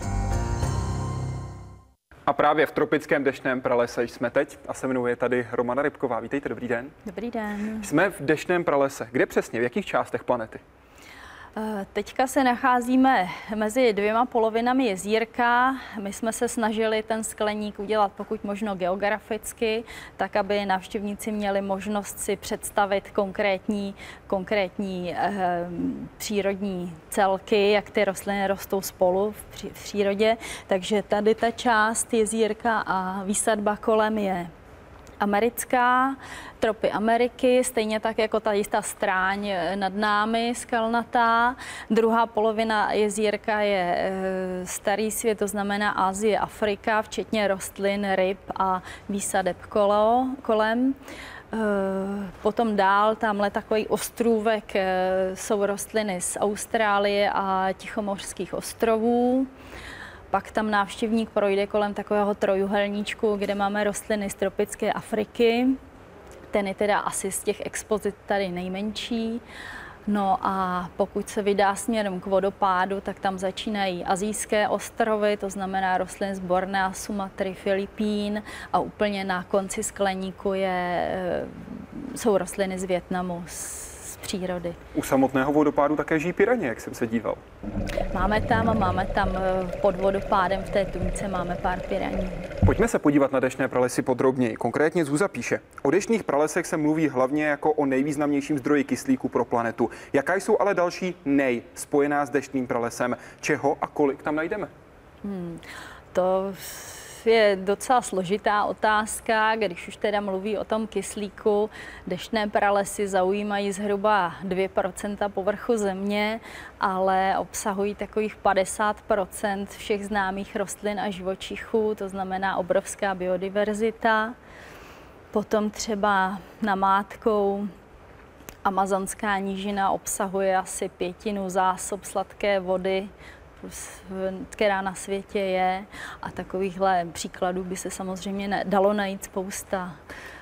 A právě v tropickém deštném pralese jsme teď a se mnou je tady Romana Rybková. Vítejte, dobrý den. Dobrý den. Jsme v deštném pralese. Kde přesně, v jakých částech planety? Teďka se nacházíme mezi dvěma polovinami jezírka. My jsme se snažili ten skleník udělat pokud možno geograficky, tak aby návštěvníci měli možnost si představit konkrétní, konkrétní eh, přírodní celky, jak ty rostliny rostou spolu v, pří, v přírodě. Takže tady ta část jezírka a výsadba kolem je americká, tropy Ameriky, stejně tak jako ta jistá stráň nad námi skalnatá. Druhá polovina jezírka je e, starý svět, to znamená Asie, Afrika, včetně rostlin, ryb a výsadeb kolo, kolem. E, potom dál, tamhle takový ostrůvek e, jsou rostliny z Austrálie a Tichomořských ostrovů. Pak tam návštěvník projde kolem takového trojuhelníčku, kde máme rostliny z tropické Afriky. Ten je teda asi z těch expozit tady nejmenší. No a pokud se vydá směrem k vodopádu, tak tam začínají azijské ostrovy, to znamená rostlin z Bornea, Sumatry, Filipín a úplně na konci skleníku je, eh, jsou rostliny z Větnamu, z přírody. U samotného vodopádu také žijí piraně, jak jsem se díval. Máme tam, máme tam eh, pod vodopádem v té tůňce máme pár piraní. Pojďme se podívat na deštné pralesy podrobněji. Konkrétně Zuza píše, o deštných pralesech se mluví hlavně jako o nejvýznamnějším zdroji kyslíku pro planetu. Jaká jsou ale další nej spojená s deštným pralesem? Čeho a kolik tam najdeme? Hmm, to je docela složitá otázka, když už teda mluví o tom kyslíku. Deštné pralesy zaujímají zhruba 2% povrchu země, ale obsahují takových 50% všech známých rostlin a živočichů, to znamená obrovská biodiverzita. Potom třeba namátkou Amazonská nížina obsahuje asi pětinu zásob sladké vody, která na světě je. A takovýchhle příkladů by se samozřejmě dalo najít spousta.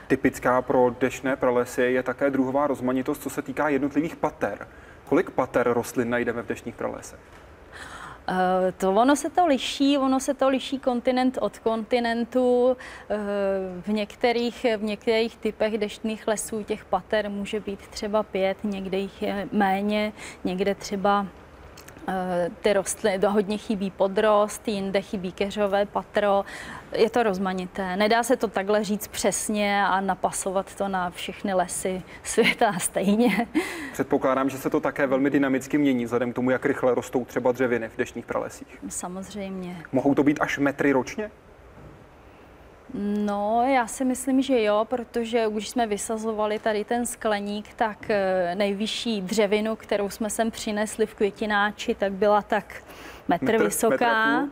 Typická pro dešné pralesy je také druhová rozmanitost, co se týká jednotlivých pater. Kolik pater rostlin najdeme v dešních pralesech? Eh, to ono se to liší, ono se to liší kontinent od kontinentu. Eh, v některých, v některých typech deštných lesů těch pater může být třeba pět, někde jich je méně, někde třeba ty rostliny, hodně chybí podrost, jinde chybí keřové patro. Je to rozmanité. Nedá se to takhle říct přesně a napasovat to na všechny lesy světa stejně. Předpokládám, že se to také velmi dynamicky mění, vzhledem k tomu, jak rychle rostou třeba dřeviny v deštních pralesích. Samozřejmě. Mohou to být až metry ročně? No, já si myslím, že jo, protože už jsme vysazovali tady ten skleník, tak eh, nejvyšší dřevinu, kterou jsme sem přinesli v květináči, tak byla tak metr, metr vysoká. Metr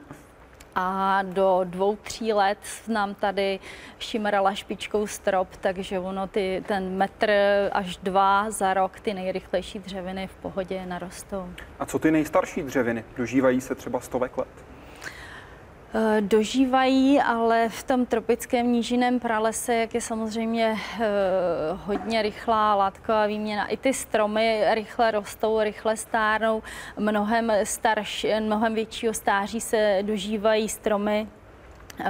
a do dvou, tří let nám tady šimrala špičkou strop, takže ono ty, ten metr až dva za rok ty nejrychlejší dřeviny v pohodě narostou. A co ty nejstarší dřeviny? Dožívají se třeba stovek let? Eh, dožívají, ale v tom tropickém nížiném pralese, jak je samozřejmě eh, hodně rychlá látková výměna, i ty stromy rychle rostou, rychle stárnou, mnohem, starší, mnohem většího stáří se dožívají stromy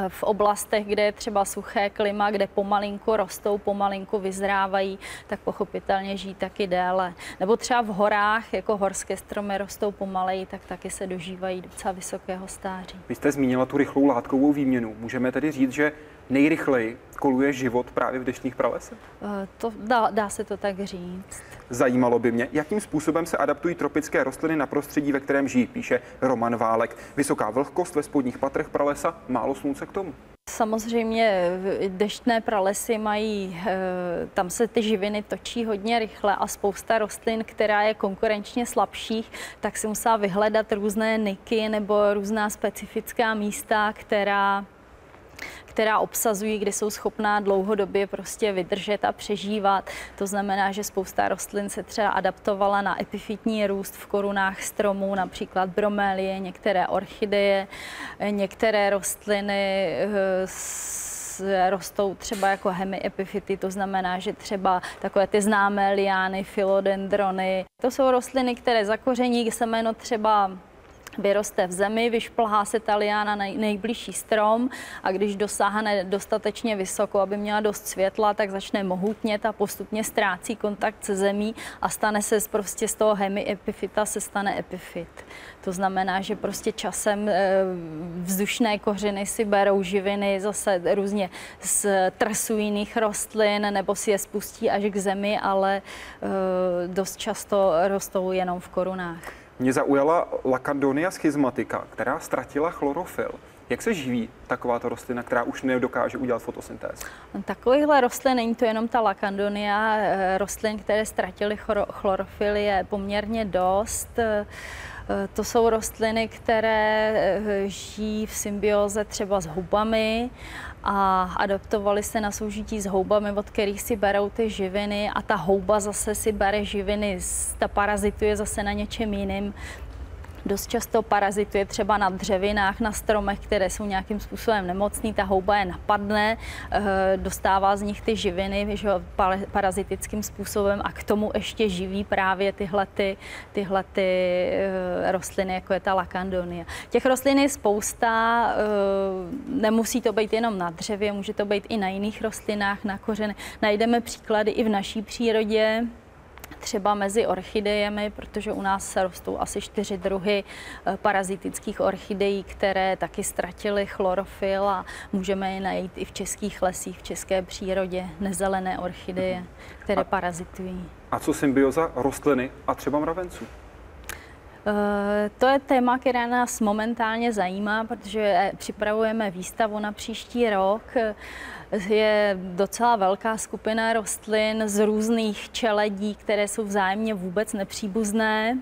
v oblastech, kde je třeba suché klima, kde pomalinku rostou, pomalinku vyzrávají, tak pochopitelně žijí taky déle. Nebo třeba v horách, jako horské stromy rostou pomaleji, tak taky se dožívají docela vysokého stáří. Vy jste zmínila tu rychlou látkovou výměnu. Můžeme tedy říct, že nejrychleji koluje život právě v deštních pralesech? Eh, to dá, dá se to tak říct. Zajímalo by mě, jakým způsobem se adaptují tropické rostliny na prostředí, ve kterém žijí, píše Roman Válek. Vysoká vlhkost ve spodních patrech pralesa, málo slunce k tomu. Samozřejmě deštné pralesy mají, eh, tam se ty živiny točí hodně rychle a spousta rostlin, která je konkurenčně slabších, tak si musela vyhledat různé niky nebo různá specifická místa, která která obsazují, kde jsou schopná dlouhodobě prostě vydržet a přežívat. To znamená, že spousta rostlin se třeba adaptovala na epifitní růst v korunách stromů, například bromélie, některé orchideje, některé rostliny eh, rostou třeba jako hemiepifity, to znamená, že třeba takové ty známé liány, filodendrony. To jsou rostliny, které zakoření semeno třeba vyroste v zemi, vyšplhá se ta liána na nejbližší strom a když dosáhne dostatečně vysoko, aby měla dost světla, tak začne mohutnět a postupně ztrácí kontakt se zemí a stane se prostě z toho hemiepifita se stane epifit. To znamená, že prostě časem eh, vzdušné kořeny si berou živiny zase různě z trsu jiných rostlin nebo si je spustí až k zemi, ale eh, dost často rostou jenom v korunách. Mě zaujala Lacandonia schizmatica, která ztratila chlorofil. Jak se živí takováto rostlina, která už nedokáže udělat fotosyntézu? Takovýchhle rostlin, není to jenom ta Lacandonia, eh, rostlin, které ztratily chlorofil, je poměrně dost. Eh, to jsou rostliny, které eh, žijí v symbioze třeba s hubami a adaptovali se na soužití s houbami, od kterých si berou ty živiny a ta houba zase si bere živiny, ta parazituje zase na něčem jiným dost často parazituje třeba na dřevinách, na stromech, které jsou nějakým způsobem nemocný, ta houba je napadne, eh, dostává z nich ty živiny že, parazitickým způsobem a k tomu ještě živí právě tyhle, ty, tyhle ty eh, rostliny, jako je ta lakandonia. Těch rostlin je spousta, eh, nemusí to být jenom na dřevě, může to být i na jiných rostlinách, na kořeny. Najdeme příklady i v naší přírodě, třeba mezi orchidejemi, protože u nás se rostou asi čtyři druhy eh, parazitických orchidejí, které taky ztratily chlorofil a můžeme je najít i v českých lesích, v české přírodě, nezelené orchideje, které parazitují. A co symbioza rostliny a třeba mravenců? Eh, to je téma, které nás momentálně zajímá, protože připravujeme výstavu na příští rok. Je docela velká skupina rostlin z různých čeledí, které jsou vzájemně vůbec nepříbuzné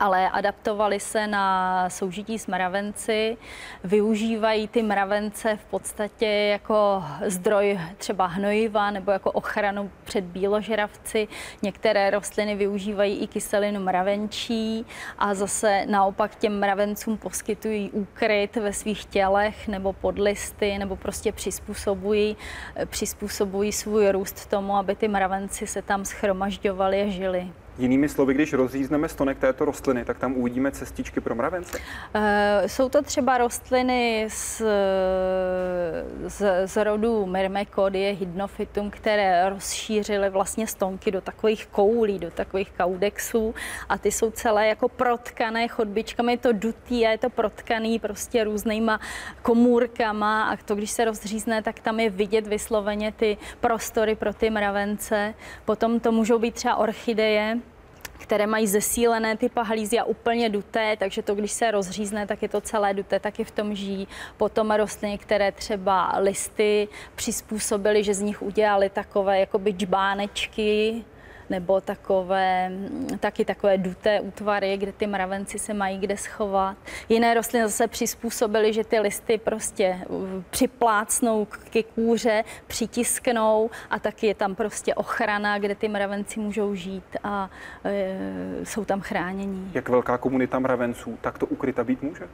ale adaptovali se na soužití s mravenci, využívají ty mravence v podstatě jako zdroj třeba hnojiva nebo jako ochranu před bíložravci. Některé rostliny využívají i kyselinu mravenčí a zase naopak těm mravencům poskytují úkryt ve svých tělech nebo podlisty nebo prostě přizpůsobují, přizpůsobují svůj růst tomu, aby ty mravenci se tam schromažďovali a žili. Jinými slovy, když rozřízneme stonek této rostliny, tak tam uvidíme cestičky pro mravence? Uh, jsou to třeba rostliny z, z, z rodu Myrmecodie hydnophytum, které rozšířily vlastně stonky do takových koulí, do takových kaudexů a ty jsou celé jako protkané chodbičkami, je to dutý a je to protkaný prostě různýma komůrkama a to, když se rozřízne, tak tam je vidět vysloveně ty prostory pro ty mravence. Potom to můžou být třeba orchideje, které mají zesílené ty pahlízy a úplně duté, takže to, když se rozřízne, tak je to celé duté, taky v tom žijí. Potom rostliny, které třeba listy přizpůsobily, že z nich udělali takové jakoby džbánečky, nebo takové, taky takové duté útvary, kde ty mravenci se mají kde schovat. Jiné rostliny zase přizpůsobily, že ty listy prostě připlácnou ke kůře, přitisknou a taky je tam prostě ochrana, kde ty mravenci můžou žít a e, jsou tam chránění. Jak velká komunita mravenců tak to ukryta být může?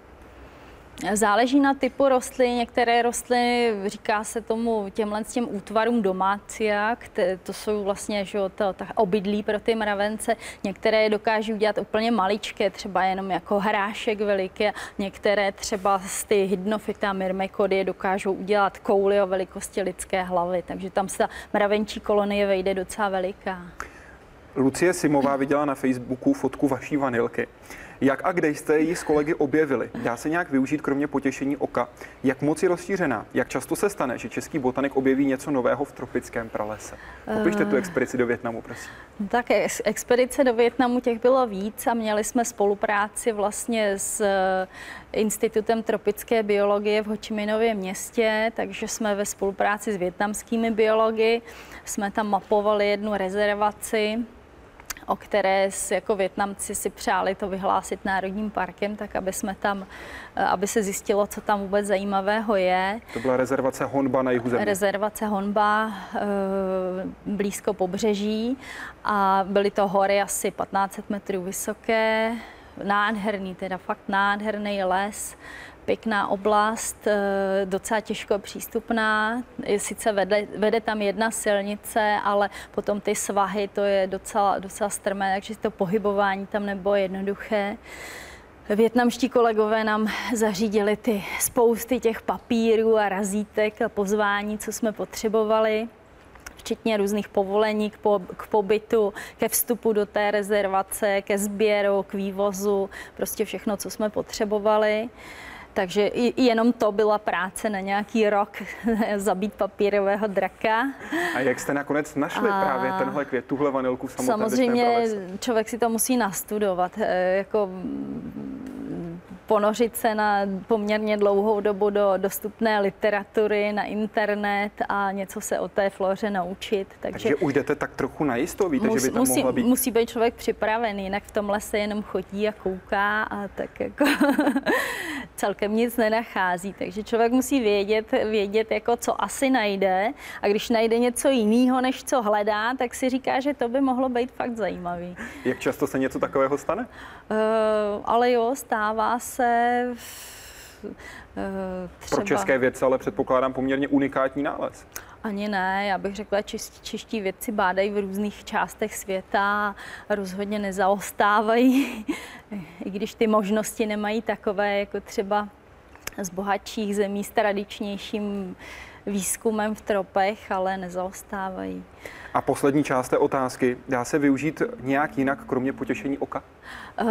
Záleží na typu rostlin. Některé rostliny, říká se tomu těmhle s těm útvarům domácia, to jsou vlastně že, to, to obydlí pro ty mravence. Některé dokáží udělat úplně maličké, třeba jenom jako hrášek veliké. Některé třeba z ty hydnofita myrmekody dokážou udělat kouly o velikosti lidské hlavy, takže tam se ta mravenčí kolonie vejde docela veliká. Lucie Simová viděla na Facebooku fotku vaší vanilky. Jak a kde jste ji s kolegy objevili? Dá se nějak využít kromě potěšení oka? Jak moc je rozšířená? Jak často se stane, že český botanik objeví něco nového v tropickém pralese? Popište tu expedici do Větnamu, prosím. Tak expedice do Větnamu těch bylo víc a měli jsme spolupráci vlastně s eh, Institutem tropické biologie v Hočiminově městě, takže jsme ve spolupráci s větnamskými biology jsme tam mapovali jednu rezervaci o které si jako Větnamci si přáli to vyhlásit národním parkem, tak aby jsme tam, eh, aby se zjistilo, co tam vůbec zajímavého je. To byla rezervace Honba na jihu země. Rezervace Honba eh, blízko pobřeží a byly to hory asi 1500 metrů vysoké, nádherný, teda fakt nádherný les, pěkná oblast, eh, docela těžko přístupná. Sice vede, vede tam jedna silnice, ale potom ty svahy, to je docela, docela strmé, takže to pohybování tam nebylo jednoduché. Větnamští kolegové nám zařídili ty spousty těch papírů a razítek a pozvání, co jsme potřebovali včetně různých povolení k, po, k pobytu, ke vstupu do té rezervace, ke sběru, k vývozu, prostě všechno, co jsme potřebovali. Takže i, jenom to byla práce na nějaký rok zabít papírového draka. A jak jste nakonec našli a... právě tenhle květ, tuhle vanilku v Samozřejmě člověk si to musí nastudovat. E, jako ponořit se na poměrně dlouhou dobu do dostupné literatury na internet a něco se o té floře naučit. Takže, Takže už jdete tak trochu na jisto, víte, mus, že by tam musí, mohla být? Musí být člověk připravený, jinak v tom lese jenom chodí a kouká a tak jako celkem nic nenachází. Takže člověk musí vědět, vědět jako co asi najde a když najde něco jiného, než co hledá, tak si říká, že to by mohlo být fakt zajímavý. Jak často se něco takového stane? Uh, ale jo, stává se uh, třeba... Pro české vědce ale předpokládám poměrně unikátní nález. Ani ne, já bych řekla, že čeští vědci bádají v různých částech světa a rozhodně nezaostávají, i když ty možnosti nemají takové, jako třeba z bohatších zemí s tradičnějším výzkumem v tropech, ale nezaostávají. A poslední část té otázky, dá se využít nějak jinak, kromě potěšení oka? Uh,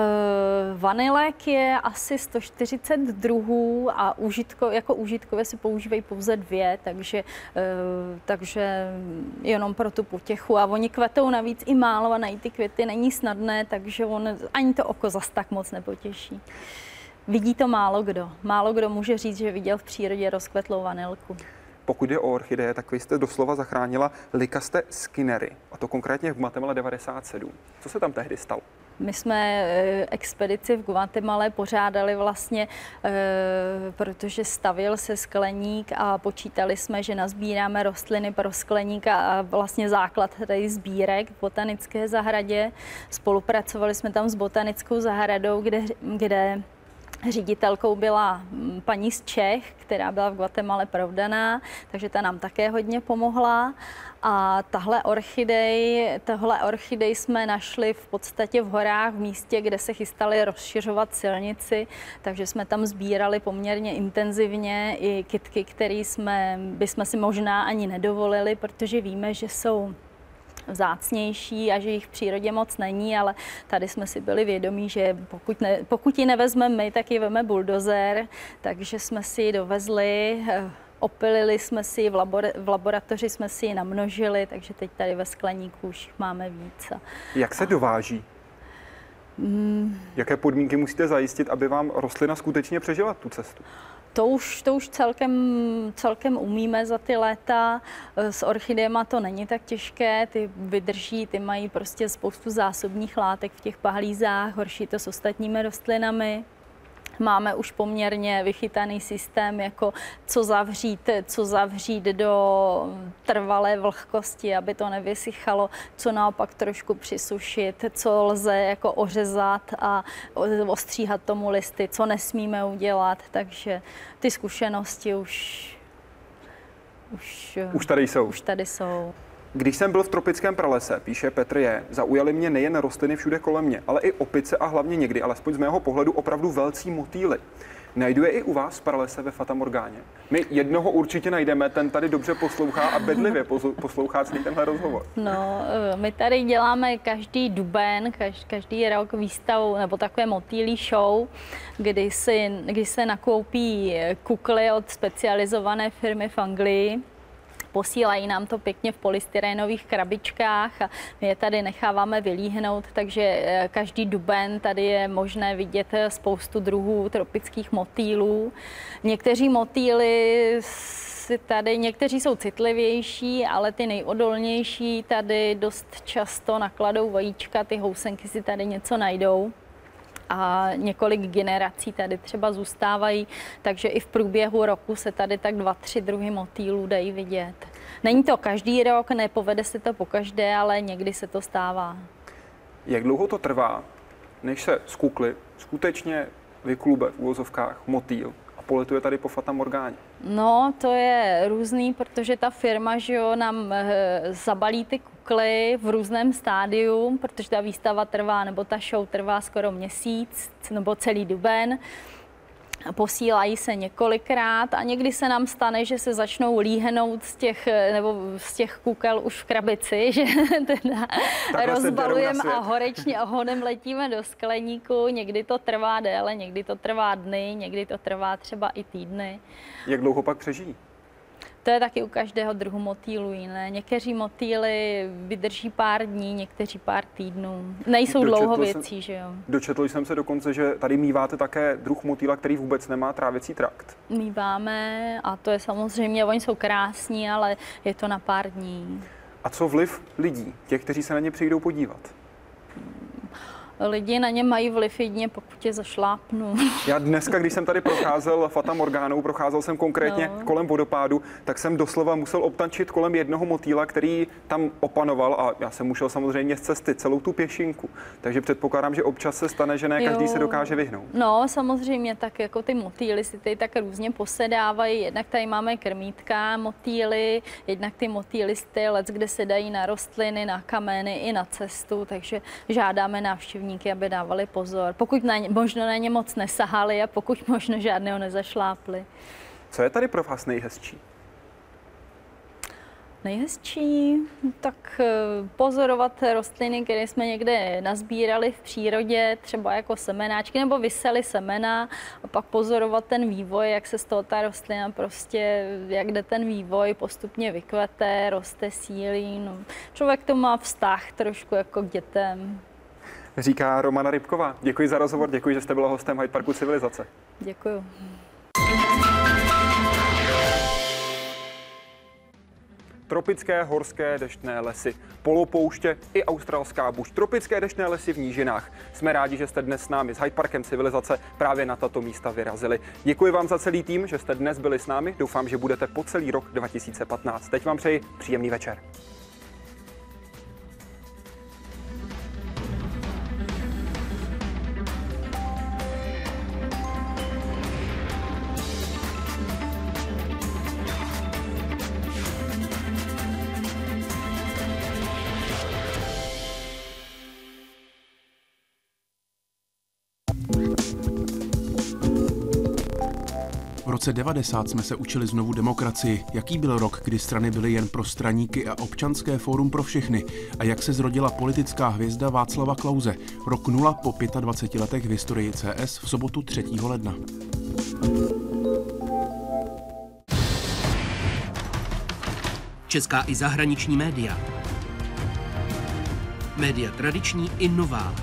vanilek je asi 140 druhů a užitko, jako užitkové se používají pouze dvě, takže, uh, takže jenom pro tu potěchu. A oni kvetou navíc i málo a najít ty květy není snadné, takže on ani to oko zas tak moc nepotěší. Vidí to málo kdo. Málo kdo může říct, že viděl v přírodě rozkvetlou vanilku. Pokud je o orchideje, tak vy jste doslova zachránila likaste Skinnery, a to konkrétně v Guatemala 97. Co se tam tehdy stalo? My jsme eh, expedici v Guatemala pořádali vlastně, eh, protože stavil se skleník a počítali jsme, že nazbíráme rostliny pro skleník a vlastně základ tady sbírek v botanické zahradě. Spolupracovali jsme tam s botanickou zahradou, kde, kde Ředitelkou byla mm, paní z Čech, která byla v Guatemala provdaná, takže ta nám také hodně pomohla. A tahle orchidej, tahle orchidej jsme našli v podstatě v horách, v místě, kde se chystali rozšiřovat silnici, takže jsme tam sbírali poměrně intenzivně i kitky, které jsme, bychom si možná ani nedovolili, protože víme, že jsou vzácnější a že jich v přírodě moc není, ale tady jsme si byli vědomí, že pokud, ne, pokud ji nevezmeme my, tak ji veme buldozer, takže jsme si ji dovezli, eh, opilili jsme si ji, v, labor, v laboratoři jsme si ji namnožili, takže teď tady ve skleníku už máme víc. Jak se dováží? Hmm. Jaké podmínky musíte zajistit, aby vám rostlina skutečně přežila tu cestu? To už, to už celkem, celkem umíme za ty léta. S orchideema to není tak těžké, ty vydrží, ty mají prostě spoustu zásobních látek v těch pahlízách, horší to s ostatními rostlinami. Máme už poměrně vychytaný systém, jako co zavřít, co zavřít do trvalé vlhkosti, aby to nevysychalo, co naopak trošku přisušit, co lze jako ořezat a ostříhat tomu listy, co nesmíme udělat. Takže ty zkušenosti už už, už tady jsou. Už tady jsou. Když jsem byl v tropickém pralese, píše Petr je, zaujaly mě nejen rostliny všude kolem mě, ale i opice a hlavně někdy, alespoň z mého pohledu, opravdu velcí motýly. Najdu je i u vás v pralese ve Fatamorgáně. My jednoho určitě najdeme, ten tady dobře poslouchá a bedlivě poslouchá celý tenhle rozhovor. No, eh, my tady děláme každý duben, každý rok výstavu nebo takové motýlí show, kdy, si, kdy se nakoupí kukly od specializované firmy v Anglii posílají nám to pěkně v polystyrénových krabičkách a my je tady necháváme vylíhnout, takže eh, každý duben tady je možné vidět eh, spoustu druhů tropických motýlů. Někteří motýly si tady, někteří jsou citlivější, ale ty nejodolnější tady dost často nakladou vajíčka, ty housenky si tady něco najdou a několik generací tady třeba zůstávají, takže i v průběhu roku se tady tak dva, tři druhy motýlů dají vidět. Není to každý rok, nepovede se to po každé, ale někdy se to stává. Jak dlouho to trvá, než se z skutečně vyklube v úvozovkách motýl a poletuje tady po Fata Morgáně? No, to je různý, protože ta firma, že jo, nám e, zabalí ty kukly v různém stádiu, protože ta výstava trvá, nebo ta show trvá skoro měsíc, nebo celý duben posílají se několikrát a někdy se nám stane, že se začnou líhnout z těch, nebo z těch kukel už v krabici, že teda rozbalujeme a horečně ohonem letíme do skleníku. Někdy to trvá déle, někdy to trvá dny, někdy to trvá třeba i týdny. Jak dlouho pak přežijí? To je taky u každého druhu motýlu jiné. Někteří motýly vydrží pár dní, někteří pár týdnů. Nejsou dočetl dlouho věcí, jsem, že jo. Dočetl jsem se dokonce, že tady míváte také druh motýla, který vůbec nemá trávicí trakt. Míváme a to je samozřejmě, oni jsou krásní, ale je to na pár dní. A co vliv lidí, těch, kteří se na ně přijdou podívat? Lidi na ně mají vliv jedině, pokud je zašlápnu. Já dneska, když jsem tady procházel Fata Morgánou, procházel jsem konkrétně no. kolem vodopádu, tak jsem doslova musel obtančit kolem jednoho motýla, který tam opanoval a já jsem musel samozřejmě z cesty celou tu pěšinku. Takže předpokládám, že občas se stane, že ne každý jo. se dokáže vyhnout. No, samozřejmě, tak jako ty motýly si tady tak různě posedávají. Jednak tady máme krmítka motýly, jednak ty motýly z let, kde se dají na rostliny, na kameny i na cestu, takže žádáme návštěvníky návštěvníky, aby dávali pozor. Pokud na ně, možno na ně moc nesahali a pokud možno žádného nezašlápli. Co je tady pro vás nejhezčí? Nejhezčí, tak eh, pozorovat rostliny, které jsme někde nazbírali v přírodě, třeba jako semenáčky nebo vysely semena a pak pozorovat ten vývoj, jak se z toho ta rostlina prostě, jak jde ten vývoj, postupně vykvete, roste, sílí. No. Člověk to má vztah trošku jako k dětem. Říká Romana Rybková. Děkuji za rozhovor, děkuji, že jste byla hostem Hyde Parku Civilizace. Děkuji. tropické horské deštné lesy, polopouště i australská buš, tropické deštné lesy v nížinách. Jsme rádi, že jste dnes s námi s Hyde Parkem Civilizace právě na tato místa vyrazili. Děkuji vám za celý tým, že jste dnes byli s námi. Doufám, že budete po celý rok 2015. Teď vám přeji příjemný večer. Roce 90 jsme se učili znovu demokracii. Jaký byl rok, kdy strany byly jen pro straníky a občanské fórum pro všechny? A jak se zrodila politická hvězda Václava Klauze? Rok nula po 25 letech v historii CS v sobotu 3. ledna. Česká i zahraniční média. Média tradiční i nová